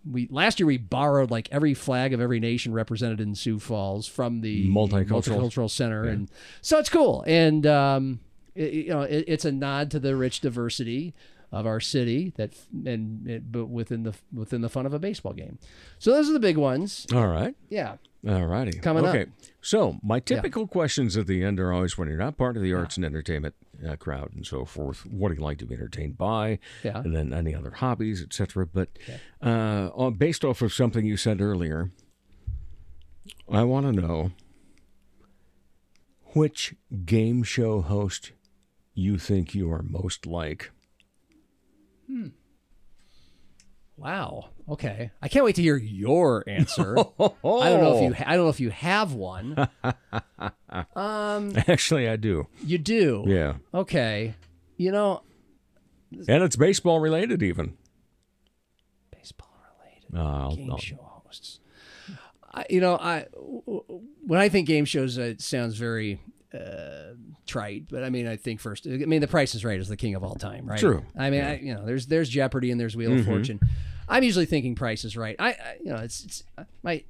we last year we borrowed like every flag of every nation represented in Sioux Falls from the Multicultural. multicultural center, and so it's cool. And um, it, you know, it, it's a nod to the rich diversity of our city that and it, but within the within the fun of a baseball game. So those are the big ones. All right. Yeah. All righty. Coming up. okay. So, my typical questions at the end are always when you're not part of the arts and entertainment uh, crowd and so forth, what do you like to be entertained by? Yeah. And then any other hobbies, etc. But uh, based off of something you said earlier, I want to know which game show host you think you are most like? Wow. Okay. I can't wait to hear your answer. I don't know if you. I don't know if you have one. um, Actually, I do. you do. Yeah. Okay. You know, And it's baseball related, even. baseball related Uh, game I'll- show hosts. I, you know, I when I think game shows, it sounds very uh, trite, but I mean, I think first. I mean, The Price is Right is the king of all time, right? True. I mean, I, you know, there's there's Jeopardy and there's Wheel of Fortune. I'm usually thinking Price is Right. I, I you know, it's it's my.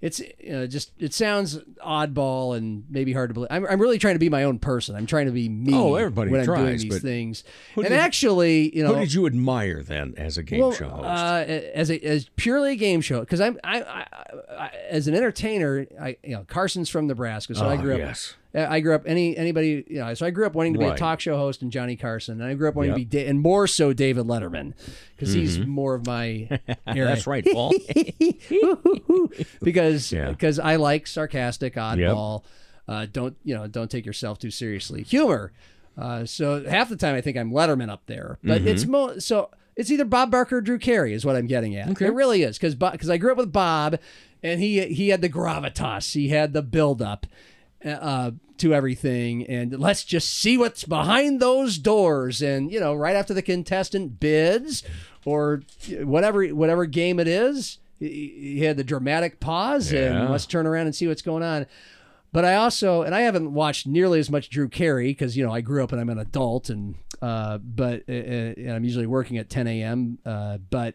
It's you know, just it sounds oddball and maybe hard to believe. I'm, I'm really trying to be my own person. I'm trying to be me. Oh, everybody when I'm doing tries, these things. And did- actually, you know, Who did you admire then as a game well, show host? Uh, as a as purely a game show, because I'm I, I, I as an entertainer, I you know Carson's from Nebraska, so I Oh, grew up. yes. I grew up any anybody you know. So I grew up wanting to be a talk show host and Johnny Carson, and I grew up wanting Yep. to be da- and more so David Letterman because he's more of my. Mm-hmm. That's right, Paul. because Yeah. because I like sarcastic oddball. Uh, don't you know? Don't take yourself too seriously. Humor. Uh, so half the time I think I'm Letterman up there, but Mm-hmm. it's mo- so it's either Bob Barker or Drew Carey is what I'm getting at. It really is because because I grew up with Bob, and he he had the gravitas, he had the build up. Uh, to everything, and let's just see what's behind those doors. And you know, right after the contestant bids, or whatever whatever game it is, he, had the dramatic pause Yeah. and let's turn around and see what's going on. But I also, and I haven't watched nearly as much Drew Carey because you know I grew up and I'm an adult, and uh, but uh, and I'm usually working at 10 a.m. Uh, but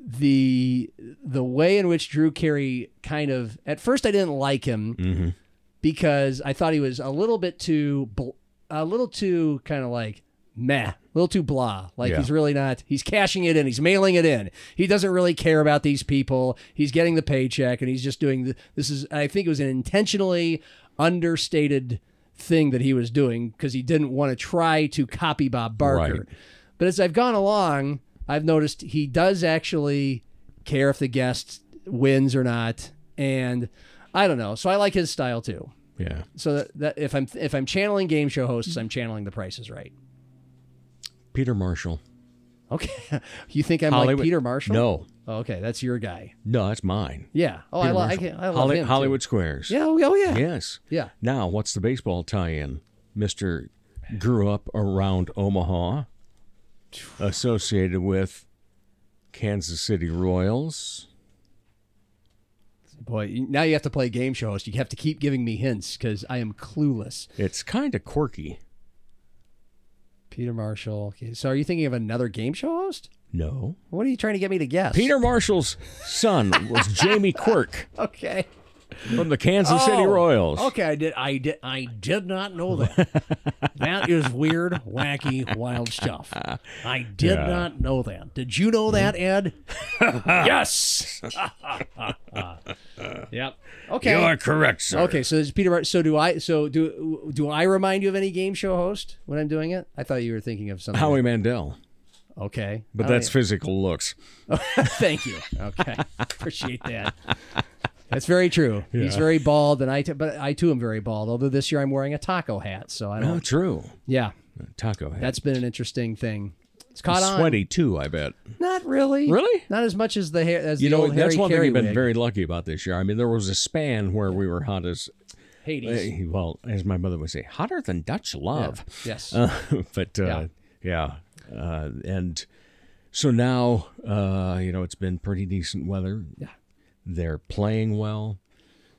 the the way in which Drew Carey kind of at first I didn't like him because I thought he was a little bit too bl- a little too kind of like meh, a little too blah. Like Yeah. he's really not. He's cashing it in. He's mailing it in. He doesn't really care about these people. He's getting the paycheck, and he's just doing. The, this is. I think it was an intentionally understated thing that he was doing because he didn't want to try to copy Bob Barker. Right. But as I've gone along, I've noticed he does actually care if the guest wins or not, and I don't know. So I like his style too. yeah. So that, that if I'm if I'm channeling game show hosts, I'm channeling the prices right. Peter Marshall. Okay, you think I'm like Peter Marshall? No. Oh, okay, that's your guy. No, that's mine. Yeah. Oh, I, Peter I, Marshall. can, I love Holly- him. too. Hollywood Squares. Yeah. Oh, oh, yeah. Yes. Yeah. Now, what's the baseball tie-in? Mister grew up around Omaha, associated with Kansas City Royals. Boy, now you have to play game show host. You have to keep giving me hints because I am clueless. It's kind of quirky. Peter Marshall. Okay, so are you thinking of another game show host? No. What are you trying to get me to guess? Peter Marshall's son was Jamie Quirk Okay. From the Kansas City Oh, Royals. Okay, I did. I did. I did not know that. that is weird, wacky, wild stuff. I did Yeah. not know that. Did you know that, mm-hmm. Ed? yes. yep. Okay. You are correct, sir. Okay, so it's Peter. Mar- So do I? So do do I remind you of any game show host when I'm doing it? I thought you were thinking of something. Howie Mandel. Okay, But Howie- that's physical looks. Thank you. Okay, appreciate that. That's very true. He's very bald, and I, t- but I too am very bald. Although this year I'm wearing a taco hat, so I Oh, don't. Oh, true. Yeah, Taco hat. that's been an interesting thing. It's caught on. Sweaty too, I bet. Not really. Really? Not as much as the hair. As You the know, that's Harry one thing we've been wig. very lucky about this year. I mean, there was a span where we were hot as, Hades. eh, well, as my mother would say, hotter than Dutch love. Yes. Uh, but uh, yeah, Uh, and so now, uh, you know, it's been pretty decent weather. Yeah. They're playing well,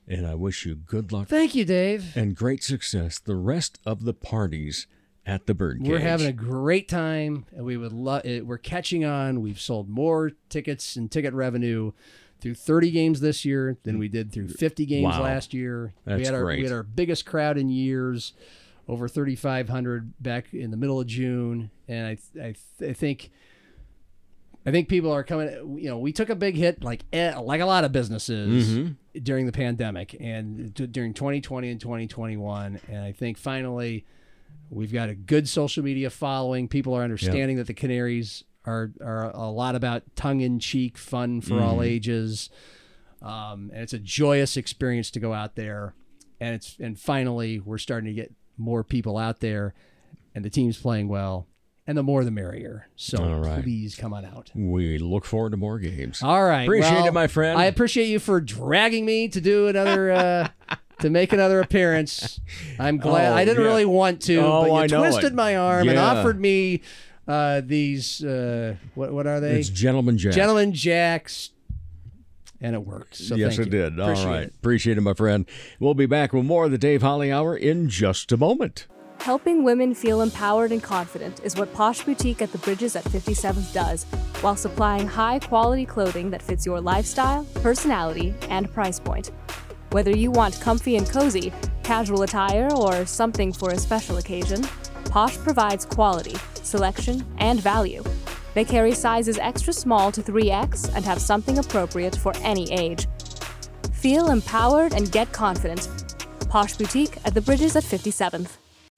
and I wish you good luck Thank you, Dave. and great success. The rest of the parties at the Birdcage. We're having a great time, and we would love. We're catching on. We've sold more tickets and ticket revenue through 30 games this year than we did through 50 games Wow. last year. we That's had our great. we had our biggest crowd in years, over 3,500 back in the middle of June, and I I, I think. I think people are coming. You know, we took a big hit, like eh, like a lot of businesses Mm-hmm. during the pandemic and d- during 2020 and 2021. And I think finally, we've got a good social media following. People are understanding that the Canaries are are a lot about tongue in cheek fun for all ages, um, and it's a joyous experience to go out there. And it's and finally, we're starting to get more people out there. and the team's playing well, and the more the merrier. So right. please come on out. We look forward to more games. All right, Appreciate well, it, my friend. I appreciate you for dragging me to do another. Uh, To make another appearance, I'm glad. Oh, I didn't yeah. really want to, Oh, but you I twisted my arm and offered me uh, these. Uh, what what are they? It's Gentleman Jack. Gentleman Jacks, and it worked. So yes, thank it you. did. Appreciate All right. it. Appreciate it, my friend. We'll be back with more of the Dave Holly Hour in just a moment. Helping women feel empowered and confident is what Posh Boutique at the Bridges at 57th does, while supplying high quality clothing that fits your lifestyle, personality, and price point. Whether you want comfy and cozy, casual attire, or something for a special occasion, Posh provides quality, selection, and value. They carry sizes extra small to 3X and have something appropriate for any age. Feel empowered and get confident. Posh Boutique at the Bridges at 57th.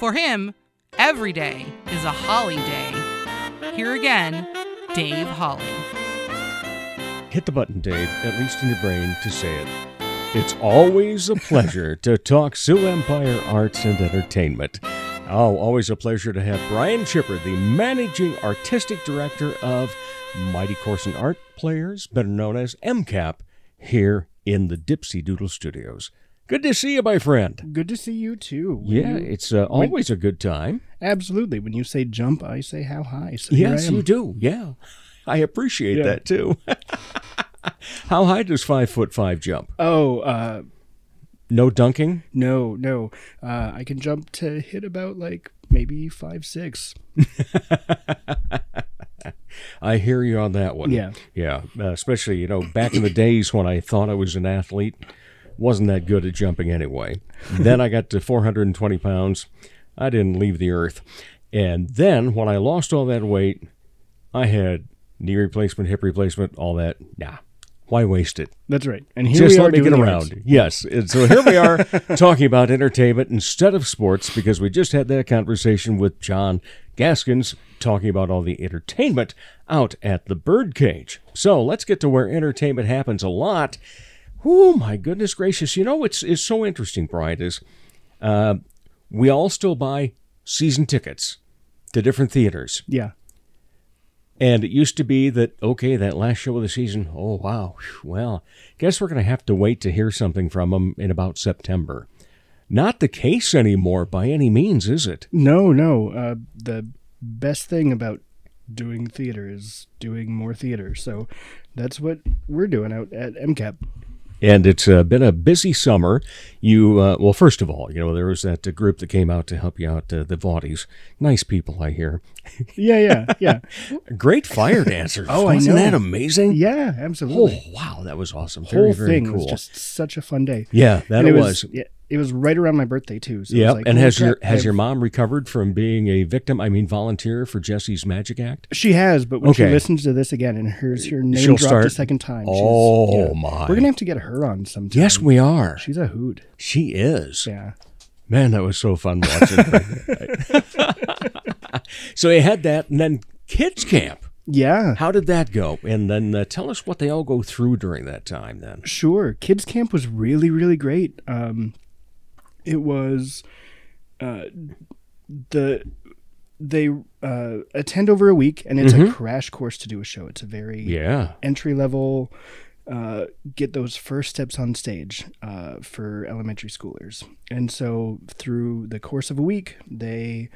For him, every day is a holly day. Here again, Dave Holly. Hit the button, Dave, at least in your brain, to say it. It's always a pleasure to talk Sioux Empire Arts and Entertainment. Oh, always a pleasure to have Brian Schipper, the managing artistic director of Mighty Corson Art Players, better known as MCAP, here in the Dipsy Doodle Studios. Good to see you, my friend. Good to see you too. When Yeah, you- it's uh, when- always a good time. absolutely. When you say jump, I say how high. So Yes, you do. Yeah, I appreciate Yeah. that too. How high does five foot five jump? Oh, uh, No dunking. no, no. Uh, I can jump to hit about like maybe five six. I hear you on that one. Yeah. yeah. Uh, especially you know back in the days when I thought I was an athlete, wasn't that good at jumping anyway. then I got to 420 pounds. I didn't leave the earth, and then when I lost all that weight, I had knee replacement, hip replacement, all that. Nah, why waste it? That's right. And here Just we are doing get around. Yes. And so here we are talking about entertainment instead of sports because we just had that conversation with John Gaskins talking about all the entertainment out at the Birdcage. So let's get to where entertainment happens a lot. Oh my goodness gracious! You know it's is so interesting, Brian, is uh, we all still buy season tickets to different theaters. Yeah. And it used to be that, okay, that last show of the season, oh, wow, well, guess we're going to have to wait to hear something from them in about September. Not the case anymore by any means, is it? No, no. Uh, the best thing about doing theater is doing more theater. So that's what we're doing out at MCAP. And it's uh, been a busy summer. You, uh, well, first of all, you know, there was that uh, group that came out to help you out, uh, the Vaughties. Nice people, I hear. Yeah, yeah, yeah. Great fire dancers. Oh, I Wasn't know. that amazing? yeah, absolutely. Oh, wow, that was awesome. Whole very thing cool. was just such a fun day. yeah, that And it was. Yeah, it was right around my birthday too. So Yep. like, and has your has I've- your mom recovered from being a victim? I mean, volunteer for Jesse's Magic Act? She has, but when Okay. she listens to this again and hears her name She'll dropped start- a second time, she's, Oh, yeah. my. We're gonna have to get her on sometime. Yes, we are. She's a hoot. She is. Yeah. Man, that was so fun watching. so they had that, and then kids camp. Yeah. How did that go? And then uh, tell us what they all go through during that time. Then. Sure. Kids camp was really, really great. Um, it was uh, the they uh, attend over a week, and it's a crash course to do a show. It's a very Mm-hmm. Yeah. entry level. Uh, get those first steps on stage uh, for elementary schoolers, and so through the course of a week, they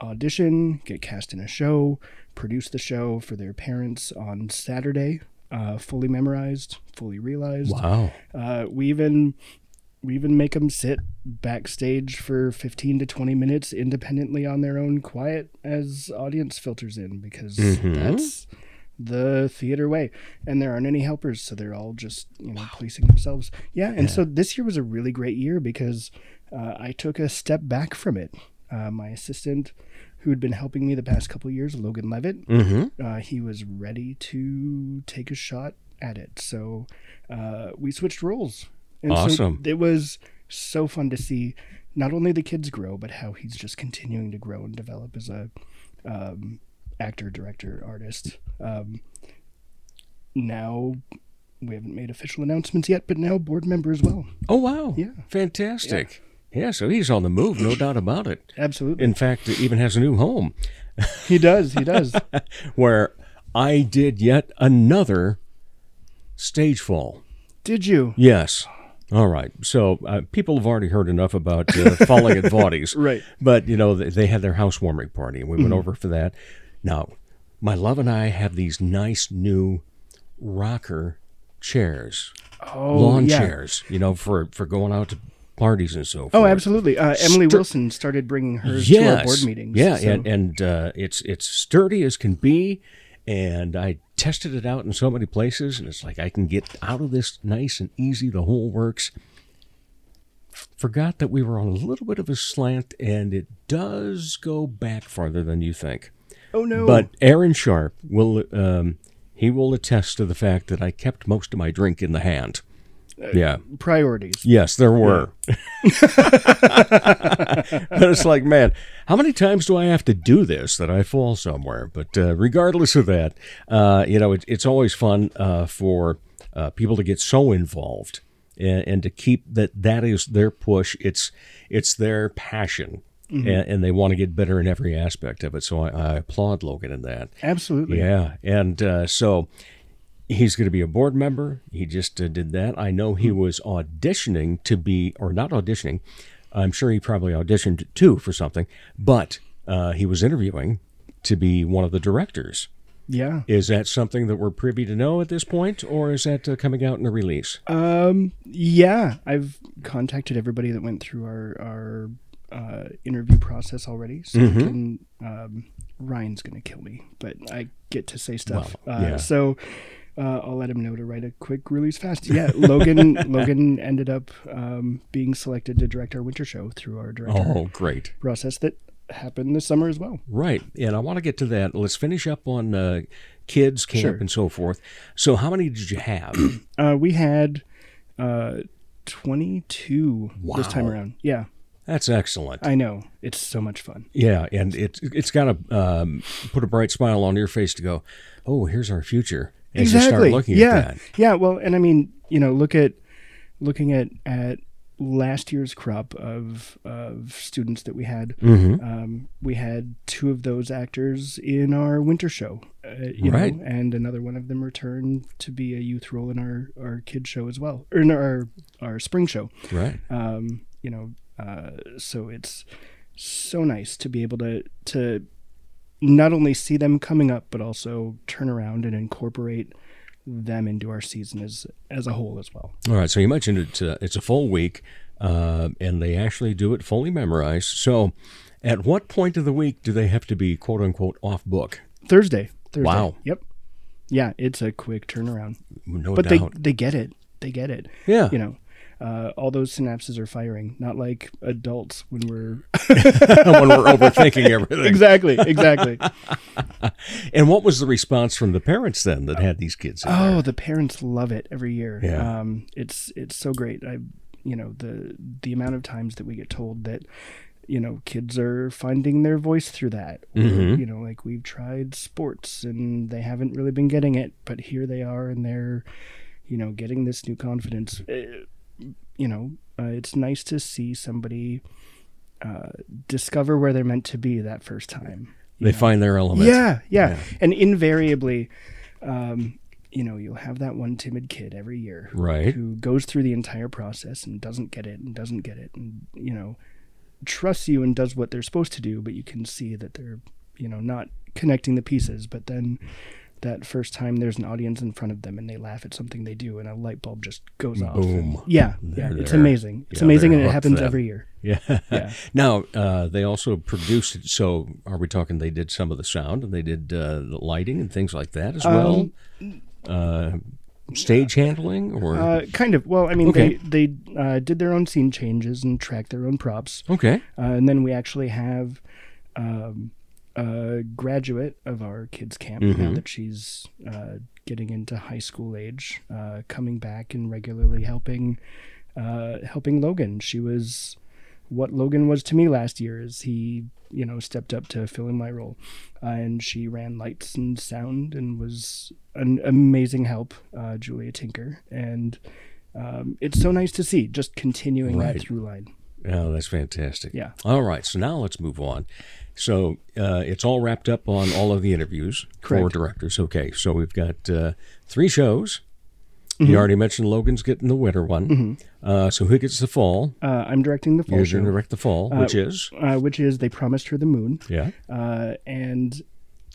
audition, get cast in a show, produce the show for their parents on Saturday, uh, fully memorized, fully realized. Wow. Uh, we even we even make them sit backstage for 15 to 20 minutes independently on their own quiet as audience filters in because Mhm. that's the theater way. And there aren't any helpers so they're all just you know policing themselves. Yeah and so this year was a really great year because uh, i took a step back from it. Uh, my assistant who had been helping me the past couple of years logan levitt Mm-hmm. uh, he was ready to take a shot at it. So uh, we switched roles and Awesome. so it was so fun to see not only the kids grow but how he's just continuing to grow and develop as a um, actor director artist um, now we haven't made official announcements yet but now board member as well Oh wow! Yeah. fantastic. Yeah. so he's on the move, no doubt about it. absolutely In fact, even has a new home he does he does where I did yet another stage fall. did you Yes. All right. So uh, people have already heard enough about uh, falling at Vaughty's. Right. But, you know, they, they had their housewarming party, and we Mm-hmm. went over for that. Now, my love and I have these nice new rocker chairs, oh lawn yeah. chairs, you know, for, for going out to parties and so forth. oh absolutely uh, emily Stur- wilson started bringing hers to our board meetings Yeah, so- and, and uh, it's it's sturdy as can be. And I tested it out in so many places, and it's like I can get out of this nice and easy. The whole works. Forgot that we were on a little bit of a slant, and it does go back farther than you think. oh no But Aaron Sharp will um, he will attest to the fact that I kept most of my drink in the hand. Yeah. priorities Yes, there were. but it's like, man, how many times do I have to do this that I fall somewhere? But uh, regardless of that, uh, you know, it, it's always fun uh, for uh, people to get so involved and, and to keep that that is their push. It's it's their passion. And, and they want to get better in every aspect of it. So I, I applaud Logan in that. absolutely Yeah, and uh, so he's going to be a board member. He just uh, did that. I know he was auditioning to be, or not auditioning. I'm sure he probably auditioned too for something, but uh, he was interviewing to be one of the directors. yeah Is that something that we're privy to know at this point, or is that uh, coming out in a release? Um, yeah, I've contacted everybody that went through our our uh, interview process already. So we can, um, Ryan's gonna kill me, but I get to say stuff. Well, uh, yeah. So uh, I'll let him know to write a quick release fast. Yeah, Logan Logan ended up um, being selected to direct our winter show through our director Oh, great. process that happened this summer as well. Right. And I want to get to that. Let's finish up on uh, kids camp Sure. and so forth. So, how many did you have? Uh, we had uh, 22 this time around. Yeah, That's excellent. I know. It's so much fun. Yeah, and it it's got to um, put a bright smile on your face to go. Oh, here's our future. As you start looking yeah. at that. Yeah. Well, and I mean, you know, look at looking at at last year's crop of of students that we had. Mm-hmm. Um, we had two of those actors in our winter show, uh, you Right. know, and another one of them returned to be a youth role in our our kid show as well, or in our our spring show. Right. Um, you know, uh, so it's so nice to be able to to not only see them coming up, but also turn around and incorporate them into our season as as a whole as well. All right. So you mentioned it. Uh, it's a full week, uh, and they actually do it fully memorized. So, at what point of the week do they have to be quote unquote off book? Thursday. Thursday. Wow. Yep. Yeah, it's a quick turnaround, No but doubt. they they get it. They get it. yeah. You know, uh, all those synapses are firing. Not like adults when we're when we're overthinking everything. exactly exactly. And what was the response from the parents then that had these kids? In Oh, there? the parents love it every year. Yeah. Um, it's it's so great. I, you know, the the amount of times that we get told that, you know, kids are finding their voice through that. Or, Mhm. You know, like we've tried sports and they haven't really been getting it, but here they are and they're, you know, getting this new confidence. Uh, you know, uh, it's nice to see somebody uh, discover where they're meant to be that first time. They know? find their element. Yeah, yeah, Yeah. and invariably, um, you know, you'll have that one timid kid every year, Right. who goes through the entire process and doesn't get it and doesn't get it, and you know, trusts you and does what they're supposed to do, but you can see that they're, you know, not connecting the pieces. But then that first time there's an audience in front of them and they laugh at something they do and a light bulb just goes off. Boom. Yeah, They're yeah, it's amazing. It's Yeah, amazing, and it happens every year. Yeah. Yeah. now, uh, they also produced it. So, are we talking they did some of the sound and they did uh, the lighting and things like that as well? uh, stage handling or? Uh, kind of. Well, I mean, Okay. they they uh, did their own scene changes and tracked their own props. okay. Uh, and then we actually have um, a graduate of our kids camp now Mhm. that she's uh, getting into high school age, uh, coming back and regularly helping uh, helping Logan. She was what Logan was to me last year. Is he you know stepped up to fill in my role, uh, and she ran lights and sound and was an amazing help, uh, Julia Tinker, and. Um, it's so nice to see just continuing Right. that through line. Oh, that's fantastic. Yeah. All right. So now let's move on. So uh, it's all wrapped up on all of the interviews for directors. Okay. So we've got uh, three shows. Mm-hmm. You already mentioned Logan's getting the winter one. Uh, so who gets the fall? Uh, I'm directing the fall You're going to direct the fall, Uh, which is uh, which is they promised her the moon. yeah. Uh, and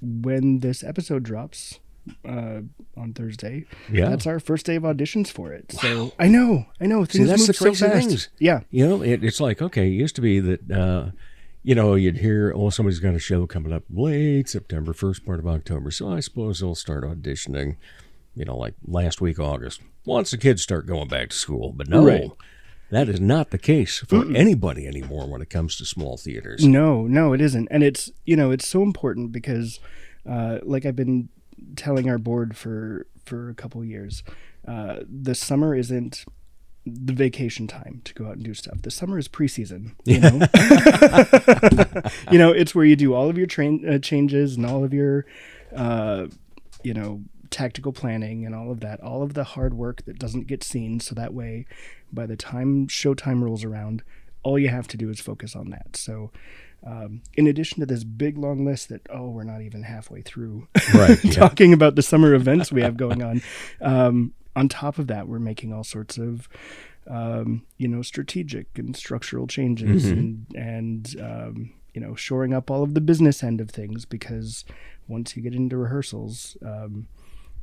when this episode drops uh, on Thursday, Yeah. that's our first day of auditions for it. So I know, I know, See, that's the crazy things. Yeah, You know, it, it's like okay, it used to be that uh, you know you'd hear oh somebody's got a show coming up late September, first part of October. So I suppose they'll start auditioning. You know, like last week August, once the kids start going back to school. But no, Right. that is not the case for anybody anymore when it comes to small theaters. no, no, it isn't, and it's you know it's so important because, uh, like I've been telling our board for for a couple years, uh, the summer isn't the vacation time to go out and do stuff. The summer is preseason. You know, you know, it's where you do all of your train uh, changes and all of your, uh, you know, tactical planning and all of that, all of the hard work that doesn't get seen. So that way, by the time showtime rolls around, all you have to do is focus on that. So, um, in addition to this big long list that oh we're not even halfway through Right, talking about the summer events we have going on um, on top of that we're making all sorts of um, you know strategic and structural changes Mm-hmm. and and um, you know shoring up all of the business end of things because once you get into rehearsals um,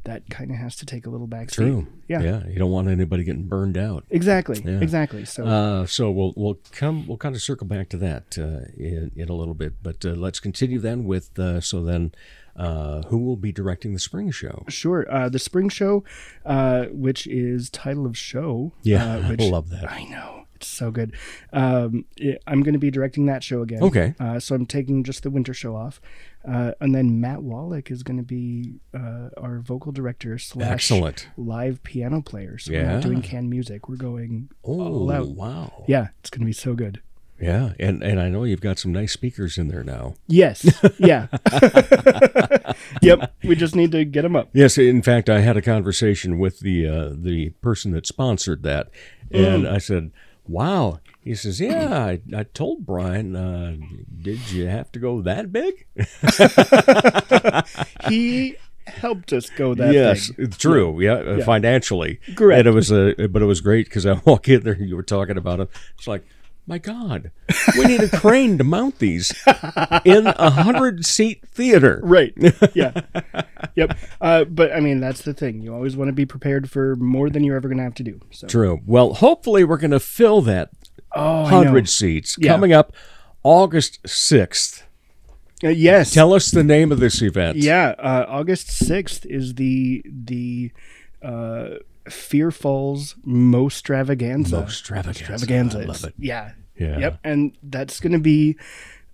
that kind of has to take a little back. True. yeah, Yeah. You don't want anybody getting burned out. exactly Yeah. exactly so Uh, so we'll we'll come we'll kind of circle back to that uh, in in a little bit, but uh, let's continue then with uh, so then uh, who will be directing the spring show? Sure. Uh, the spring show, uh, which is title of show. Yeah, uh, which I love that. I know it's so good. Um, it- I'm going to be directing that show again. Okay. Uh, so I'm taking just the winter show off, uh, and then Matt Wallach is going to be uh, our vocal director slash Excellent. live piano player. So we're Yeah. not doing canned music. We're going all Oh out. wow! Yeah, it's going to be so good. Yeah, and and I know you've got some nice speakers in there now. Yes. Yeah. yep. We just need to get them up. Yes, in fact, I had a conversation with the uh, the person that sponsored that, and Mm. I said, "Wow." He says, "Yeah, I, I told Brian. Uh, did you have to go that big?" He helped us go that yes, big. it's true. Yeah, uh Yeah. financially, Correct. And it was a, but it was great because I walk in there, you were talking about it. It's like, my God, we need a crane to mount these in a hundred seat theater. Right. Yeah. yep. Uh, but I mean, that's the thing. You always want to be prepared for more than you're ever going to have to do. So. True. Well, hopefully, we're going to fill that Oh, hundred seats Yeah. coming up August sixth. Uh, yes. Tell us the name of this event. Yeah. Uh, August sixth is the the uh, Fear Falls Mostravaganza. Mostravaganza. Extravaganza. I love it. Yeah. Yeah. Yep. And that's going to be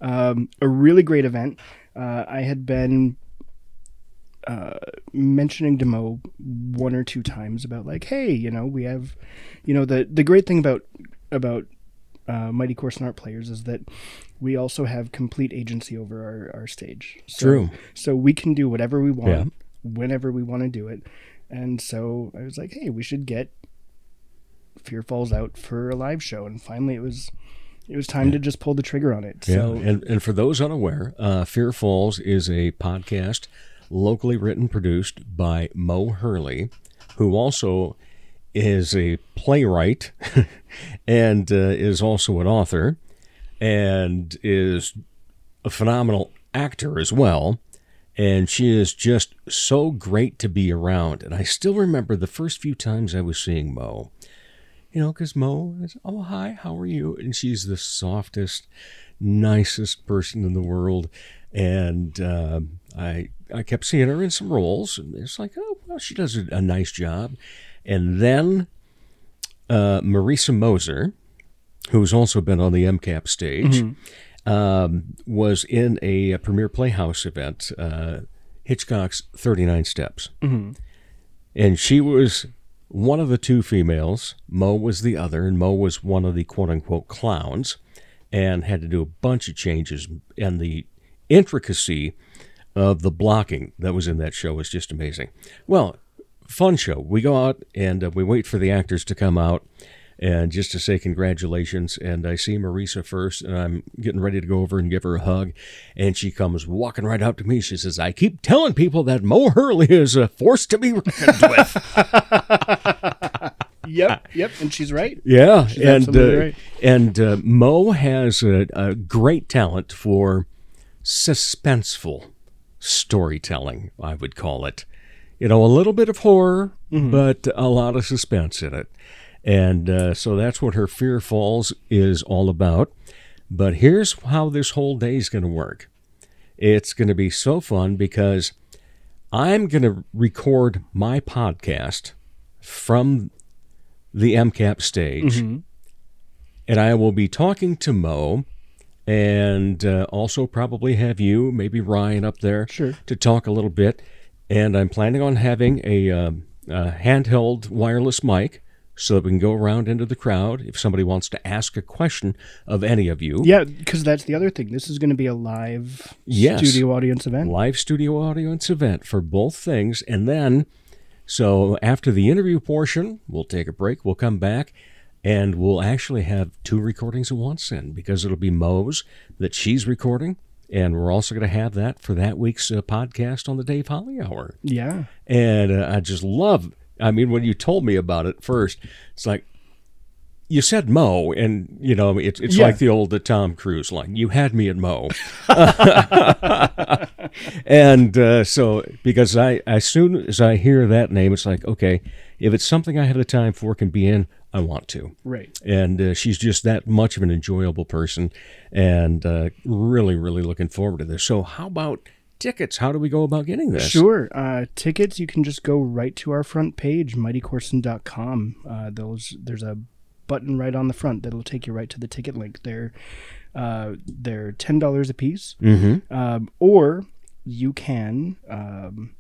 um, a really great event. Uh, I had been uh, mentioning to Mo one or two times about like, hey, you know, we have, you know, the the great thing about about uh, Mighty Corson Art players is that we also have complete agency over our, our stage. So, True. So we can do whatever we want, Yeah. whenever we want to do it. And so I was like, hey, we should get Fear Falls out for a live show. And finally, it was it was time to just pull the trigger on it. Yeah, and, and for those unaware, uh, Fear Falls is a podcast locally written, produced by Mo Hurley, who also is a playwright and uh, is also an author and is a phenomenal actor as well. And she is just so great to be around. And I still remember the first few times I was seeing Mo. You know, because Mo is, oh, hi, how are you? And she's the softest, nicest person in the world. And uh, I, I kept seeing her in some roles, and it's like, oh, well, she does a, a nice job. And then uh, Marisa Moser, who's also been on the MCAP stage, um, was in a, Premier Playhouse event, uh, Hitchcock's 39 Steps. And she was one of the two females. Mo was the other, and Mo was one of the quote unquote clowns and had to do a bunch of changes. And the intricacy of the blocking that was in that show was just amazing. Well, fun show. We go out and uh, we wait for the actors to come out and just to say congratulations. And I see Marisa first, and I'm getting ready to go over and give her a hug. And she comes walking right up to me. She says, I keep telling people that Mo Hurley is a force to be reckoned with. Yep, yep, and she's right. Yeah, She's and uh, right. and uh, Mo has a, a great talent for suspenseful storytelling. I would call it, you know, a little bit of horror, Mm-hmm. but a lot of suspense in it, and uh, so that's what her Fear Falls is all about. But here's how this whole day is going to work. It's going to be so fun because I'm going to record my podcast from the MCAP stage, and I will be talking to Mo, and uh, also probably have you, maybe Ryan, up there Sure. to talk a little bit. And I'm planning on having a, um a handheld wireless mic so that we can go around into the crowd if somebody wants to ask a question of any of you. Yeah, because that's the other thing. This is going to be a live Yes. studio audience event. live studio audience event for both things. And then, so after the interview portion, we'll take a break. We'll come back and we'll actually have two recordings at once in because it'll be Mo's that she's recording. And we're also going to have that for that week's uh, podcast on the Dave Holly Hour. Yeah. And uh, I just love, I mean, when you told me about it first, it's like, you said Mo, and you know it's it's Yeah. like the old uh, Tom Cruise line. You had me at Mo, and uh, so because I as soon as I hear that name, it's like okay, if it's something I have the time for, can be in, I want to. Right. And uh, she's just that much of an enjoyable person, and uh, really, really looking forward to this. So, how about tickets? How do we go about getting this? Sure. Uh, tickets, you can just go right to our front page, mightycorson.com. Uh, those, there's a button right on the front that'll take you right to the ticket link. They're, uh, they're $10 a piece. Mm-hmm. Um, or you can, um,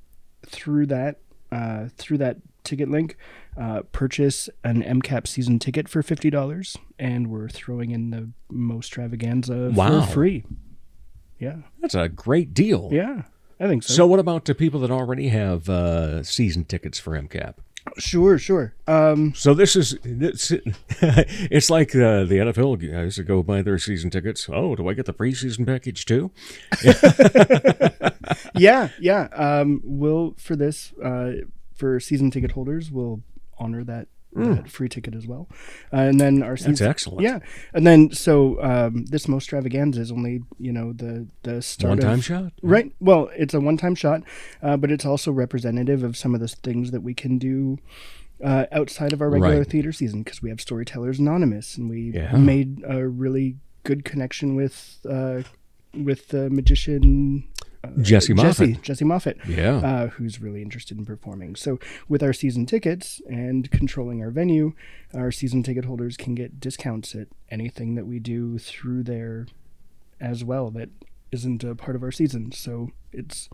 through that, uh, through that ticket link, uh, purchase an MCAP season ticket for $50. And we're throwing in the most extravaganza Wow. for free. Yeah. That's a great deal. Yeah. I think so. So, what about the people that already have uh, season tickets for MCAP? Sure, sure. Um, So this is it's, it's like uh, the NFL guys that go buy their season tickets. Oh, do I get the preseason package too? yeah, yeah. Um, we'll for this uh, for season ticket holders, we'll honor that, that free ticket as well. Uh, and then our season, Hmm. excellent. Yeah, and then so um, this most extravaganza is only you know the the start One-time shot? right? Well, it's a one time shot, uh, but it's also representative of some of the things that we can do. Uh, outside of our regular Right. theater season, because we have Storytellers Anonymous, and we Yeah. made a really good connection with uh, with the magician Jesse Moffitt. Jesse, Jesse Moffitt, Yeah. uh, who's really interested in performing. So, with our season tickets and controlling our venue, our season ticket holders can get discounts at anything that we do through there as well that isn't a part of our season. So, it's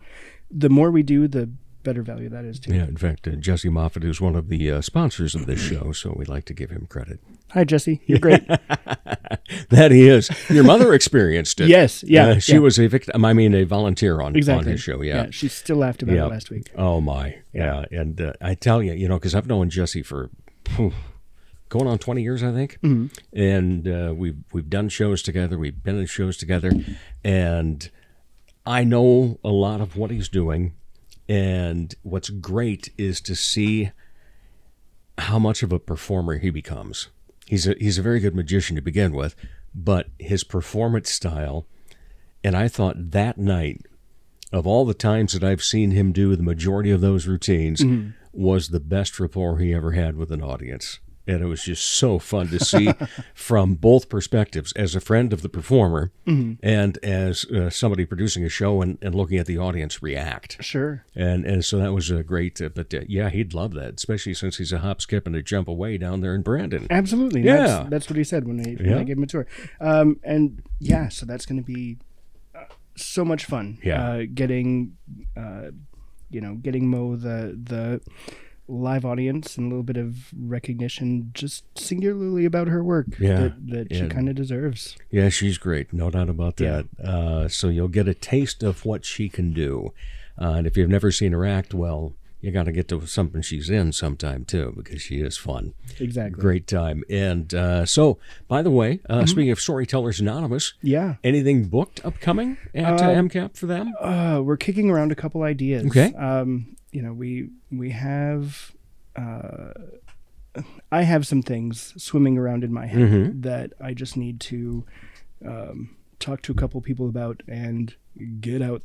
the more we do, the better value that is too. Yeah, in fact, uh, Jesse Moffitt is one of the uh, sponsors of this show, so we'd like to give him credit. Hi, Jesse. You're great. That he is. Your mother experienced it. Yes, yeah, Uh, she yeah. was a victim. I mean, a volunteer on exactly. on his show. Yeah. She still laughed about Yeah. it last week. Oh my, yeah. And uh, I tell you, you know, because I've known Jesse for phew, going on twenty years, I think, Mm-hmm. and uh, we've we've done shows together. We've been in shows together, and I know a lot of what he's doing. And what's great is to see how much of a performer he becomes. He's a he's a very good magician to begin with, but his performance style, and I thought that night of all the times that I've seen him do the majority of those routines, Mhm. was the best rapport he ever had with an audience. And it was just so fun to see from both perspectives as a friend of the performer Mhm. and as uh, somebody producing a show and, and looking at the audience react. Sure. And and so that was a great, uh, but uh, yeah, he'd love that, especially since he's a hop, skip, and a jump away down there in Brandon. Absolutely. Yeah. That's, that's what he said when I, when Yeah. I gave him a tour. Um, and yeah, so that's going to be uh, so much fun. Yeah. Uh, getting, uh, you know, getting Mo the the live audience and a little bit of recognition, just singularly about her work Yeah. that, that she kind of deserves. Yeah, she's great, no doubt about that. Uh, so you'll get a taste of what she can do, uh, and if you've never seen her act, well, you got to get to something she's in sometime too, because she is fun. Exactly. Great time. And uh, so, by the way, uh, Mhm. speaking of Storytellers Anonymous, Yeah. anything booked upcoming at uh, Uh, MCAP for them? Uh, we're kicking around a couple ideas. Okay. Um, you know, we we have. Uh, I have some things swimming around in my head Mhm. that I just need to um, talk to a couple people about and get out.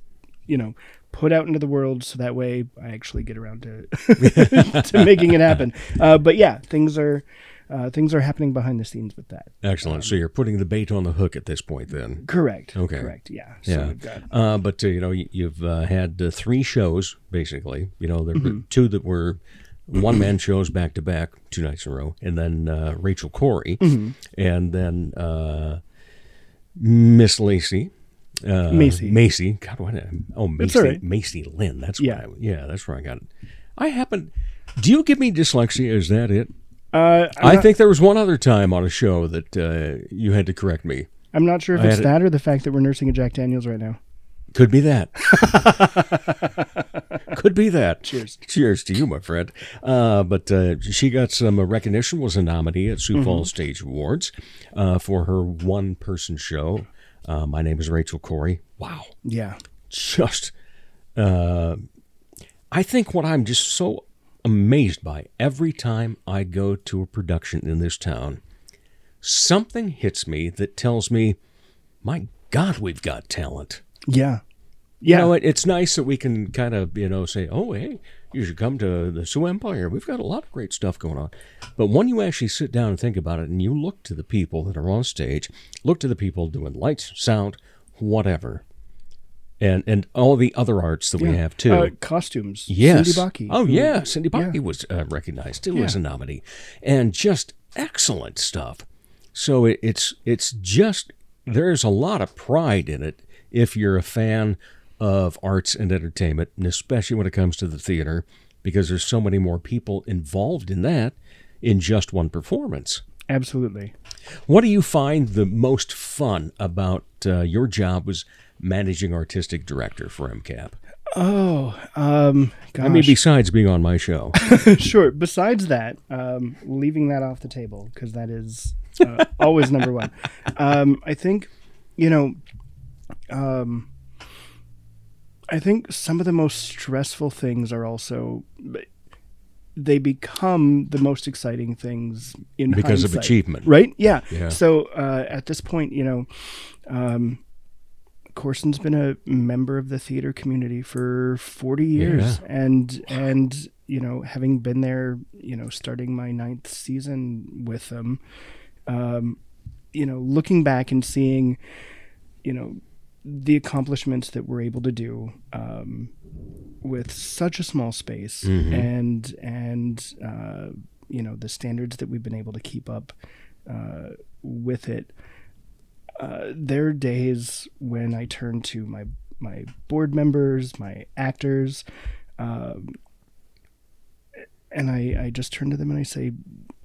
You know, put out into the world so that way I actually get around to to making it happen. Uh, but yeah, things are uh, things are happening behind the scenes with that. Excellent. so you're putting the bait on the hook at this point, then. Correct. Okay. Correct. Yeah. So yeah. we've got- uh, but uh, you know, you've uh, had uh, three shows basically. You know, there were Mhm. two that were one man shows back to back, two nights in a row, and then uh, Rachel Corey, Mhm. and then uh, Miss Lacey. Uh, Macy. Macy. God, what? a- Oh, Macy. right. Macy Lynn. That's Yeah. what I, yeah, that's where I got it. I happen. Do you give me dyslexia? Is that it? Uh, not- think there was one other time on a show that uh, you had to correct me. I'm not sure if I it's that or the fact that we're nursing a Jack Daniels right now. Could be that. Could be that. Cheers. Cheers to you, my friend. Uh, but uh, she got some recognition, was a nominee at Sioux Mhm. Falls Stage Awards uh, for her one person show. Uh, my name is Rachel Corey. Wow. Yeah. Just, uh, I think what I'm just so amazed by every time I go to a production in this town, something hits me that tells me, my God, we've got talent. Yeah. You know, it, it's nice that we can kind of, you know, say, oh, hey, you should come to the Sioux Empire. We've got a lot of great stuff going on. But when you actually sit down and think about it and you look to the people that are on stage, look to the people doing lights, sound, whatever, and and all the other arts that we have too. Uh, costumes. Yes. Cindy Baki. Oh, yeah. Cindy yeah. Baki was uh, recognized too Yeah. as a nominee. And just excellent stuff. So it, it's it's just there's a lot of pride in it if you're a fan of arts and entertainment, and especially when it comes to the theater, because there's so many more people involved in that in just one performance. Absolutely. What do you find the most fun about uh, your job as managing artistic director for MCAP? Oh, um, gosh. I mean, besides being on my show. sure. Besides that, um, leaving that off the table because that is uh, always number one. Um, I think, you know, um, I think some of the most stressful things are also they become the most exciting things in Because of achievement. right? Yeah. Yeah. So uh, at this point, you know, um, Corson's been a member of the theater community for 40 years Yeah. and and you know having been there you know starting my ninth season with them um, you know looking back and seeing you know the accomplishments that we're able to do um, with such a small space Mhm. and and uh, you know the standards that we've been able to keep up uh, with it uh, there are days when I turn to my my board members, my actors, um, and I I just turn to them and I say,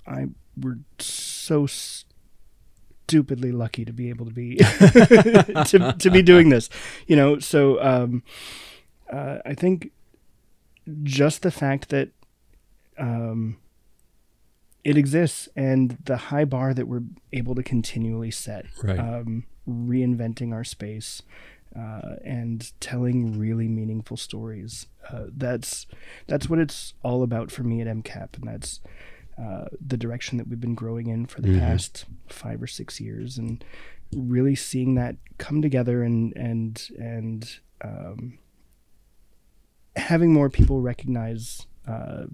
I we're so stupidly lucky to be able to be to to be doing this, you know. So um, uh, I think just the fact that um, it exists and the high bar that we're able to continually set Right. um, reinventing our space uh, and telling really meaningful stories uh, that's that's what it's all about for me at mcap and that's uh, the direction that we've been growing in for the Mhm. past five or six years and really seeing that come together and and and um, having more people recognize uh,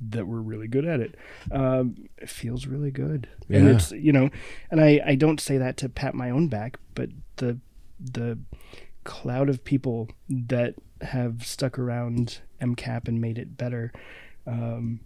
that we're really good at it, um, it feels really good. And it's you know, and I I don't say that to pat my own back, but the the cloud of people that have stuck around MCAP and made it better. Um,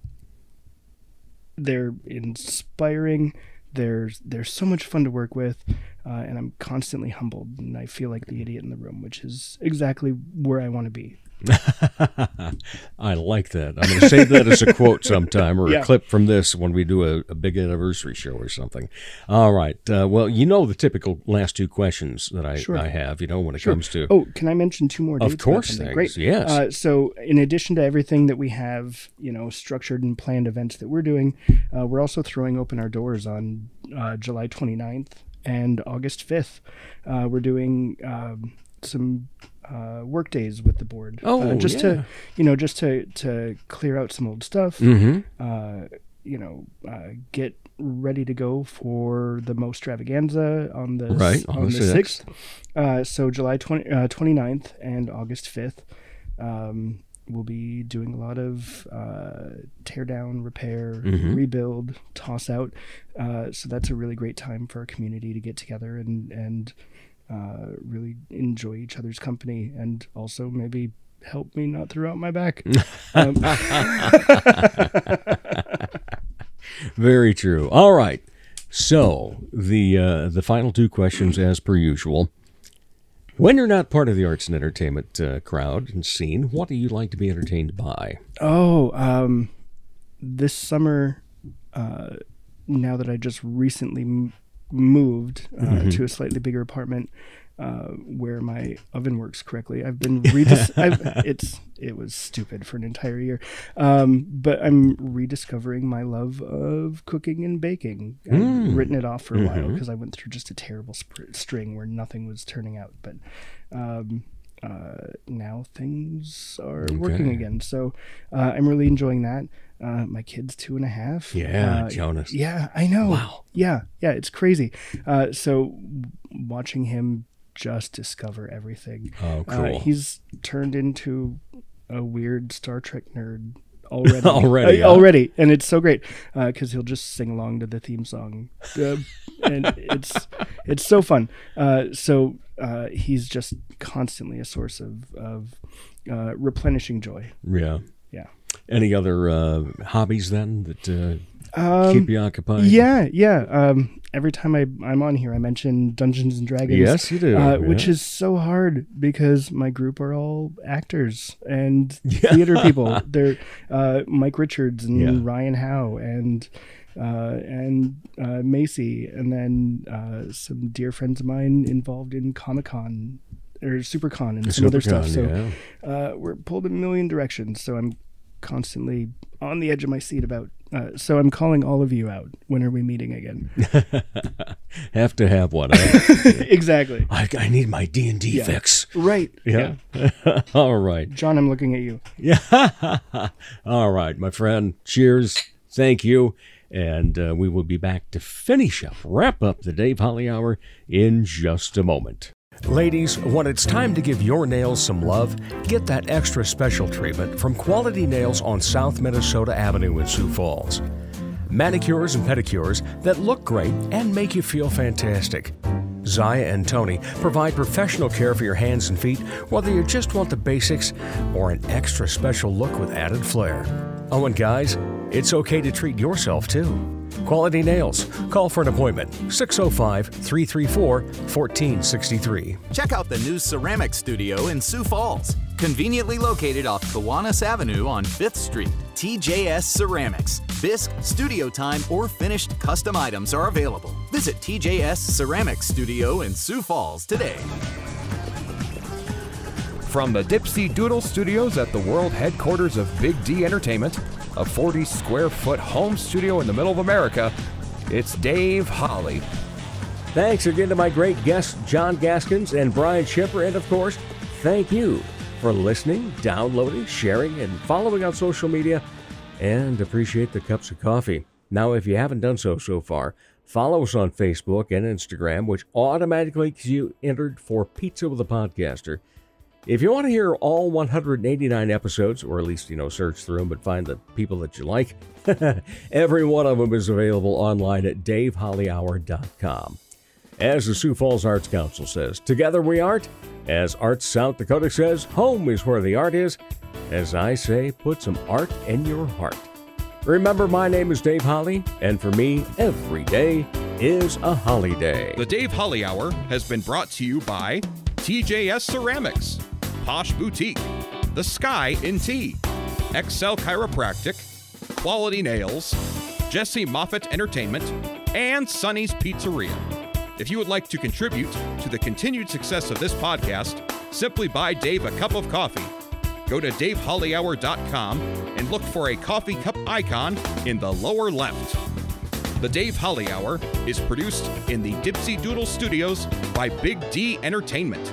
they're inspiring. They're they're so much fun to work with, uh, and I'm constantly humbled, and I feel like the idiot in the room, which is exactly where I want to be. I like that. I'm going to save that as a quote sometime or Yeah. a clip from this when we do a, a big anniversary show or something. All right. Uh, well, you know the typical last two questions that I, Sure. I have, you know, when it Sure. comes to. Oh, can I mention two more? Of course? Great. Yes. Uh, so, in addition to everything that we have, you know, structured and planned events that we're doing, uh, we're also throwing open our doors on uh, July 29th and August 5th. Uh, we're doing um, some uh, work days with the board. Oh, uh, just yeah. to you know, just to to clear out some old stuff. Mhm. Uh, you know, uh, get ready to go for the most Stravaganza on the Right, on the 6th. Uh, so July 20, uh, 29th and August 5th, um, we'll be doing a lot of uh, tear down, repair, Mhm. rebuild, toss out. Uh, so that's a really great time for our community to get together and and uh, really enjoy each other's company and also maybe help me not throw out my back. Um, Very true. All right. So the uh, the final two questions, as per usual. When you're not part of the arts and entertainment uh, crowd and scene, what do you like to be entertained by? Oh, um, this summer, uh, now that I just recently moved uh, Mhm. to a slightly bigger apartment uh, where my oven works correctly, I've been redis- I've, it's it was stupid for an entire year, um, but I'm rediscovering my love of cooking and baking. I've Mm. written it off for a while Mhm. because I went through just a terrible sp- string where nothing was turning out, but. Um, uh, now things are working again. So uh, I'm really enjoying that. Uh, my kid's two and a half. Yeah, Uh, Jonas. Yeah, I know. Wow. Yeah, yeah, it's crazy. Uh, so watching him just discover everything. Oh, Uh, cool. he's turned into a weird Star Trek nerd already. Already, Uh, already, and it's so great because he'll just sing along to the theme song, uh, and it's it's so fun. Uh, so uh, he's just constantly a source of of uh, replenishing joy. Yeah. Yeah. Any other uh, hobbies then that uh, Um, keep you occupied? Yeah, yeah. Um, every time I, I'm on here, I mention Dungeons and Dragons. Yes, you do, Uh, Which is so hard because my group are all actors and theater people. They're uh, Mike Richards and Yeah. Ryan Howe and uh, and uh, Macy, and then uh, some dear friends of mine involved in Comic Con or SuperCon and some other stuff. So SuperCon, uh, we're pulled in a million directions. So I'm constantly on the edge of my seat about. Uh, so I'm calling all of you out. When are we meeting again? have to have one. exactly. I, I need my D and D fix. Right. Yeah. All right. John, I'm looking at you. Yeah. All right, my friend. Cheers. Thank you. And uh, we will be back to finish up, wrap up the Dave Holly Hour in just a moment. Ladies, when it's time to give your nails some love, get that extra special treatment from Quality Nails on South Minnesota Avenue in Sioux Falls. Manicures and pedicures that look great and make you feel fantastic. Zaya and Tony provide professional care for your hands and feet, whether you just want the basics or an extra special look with added flair. Oh, and guys, it's okay to treat yourself too. Quality Nails. Call for an appointment 605 334 1463. Check out the new ceramic studio in Sioux Falls, conveniently located off Kiwanis Avenue on 5th Street. TJS Ceramics. Bisque, studio time, or finished custom items are available. Visit TJS Ceramics Studio in Sioux Falls today. From the Dipsy Doodle Studios at the world headquarters of Big D Entertainment, a 40 square foot home studio in the middle of America, it's Dave Holly. Thanks again to my great guests, John Gaskins and Brian Schipper. And of course, thank you for listening, downloading, sharing, and following on social media. And appreciate the cups of coffee. Now, if you haven't done so so far, follow us on Facebook and Instagram, which automatically gets you entered for Pizza with a Podcaster. If you want to hear all 189 episodes, or at least, you know, search through them but find the people that you like, every one of them is available online at davehollyhour.com. As the Sioux Falls Arts Council says, together we art. As Arts South Dakota says, home is where the art is. As I say, put some art in your heart. Remember, my name is Dave Holly, and for me, every day is a holiday. The Dave Holly Hour has been brought to you by TJS Ceramics, Posh Boutique, The Sky in Tea, Excel Chiropractic, Quality Nails, Jesse Moffitt Entertainment, and Sonny's Pizzeria. If you would like to contribute to the continued success of this podcast, simply buy Dave a cup of coffee. Go to davehollyhour.com and look for a coffee cup icon in the lower left. The Dave Holly Hour is produced in the Dipsy Doodle Studios by Big D Entertainment.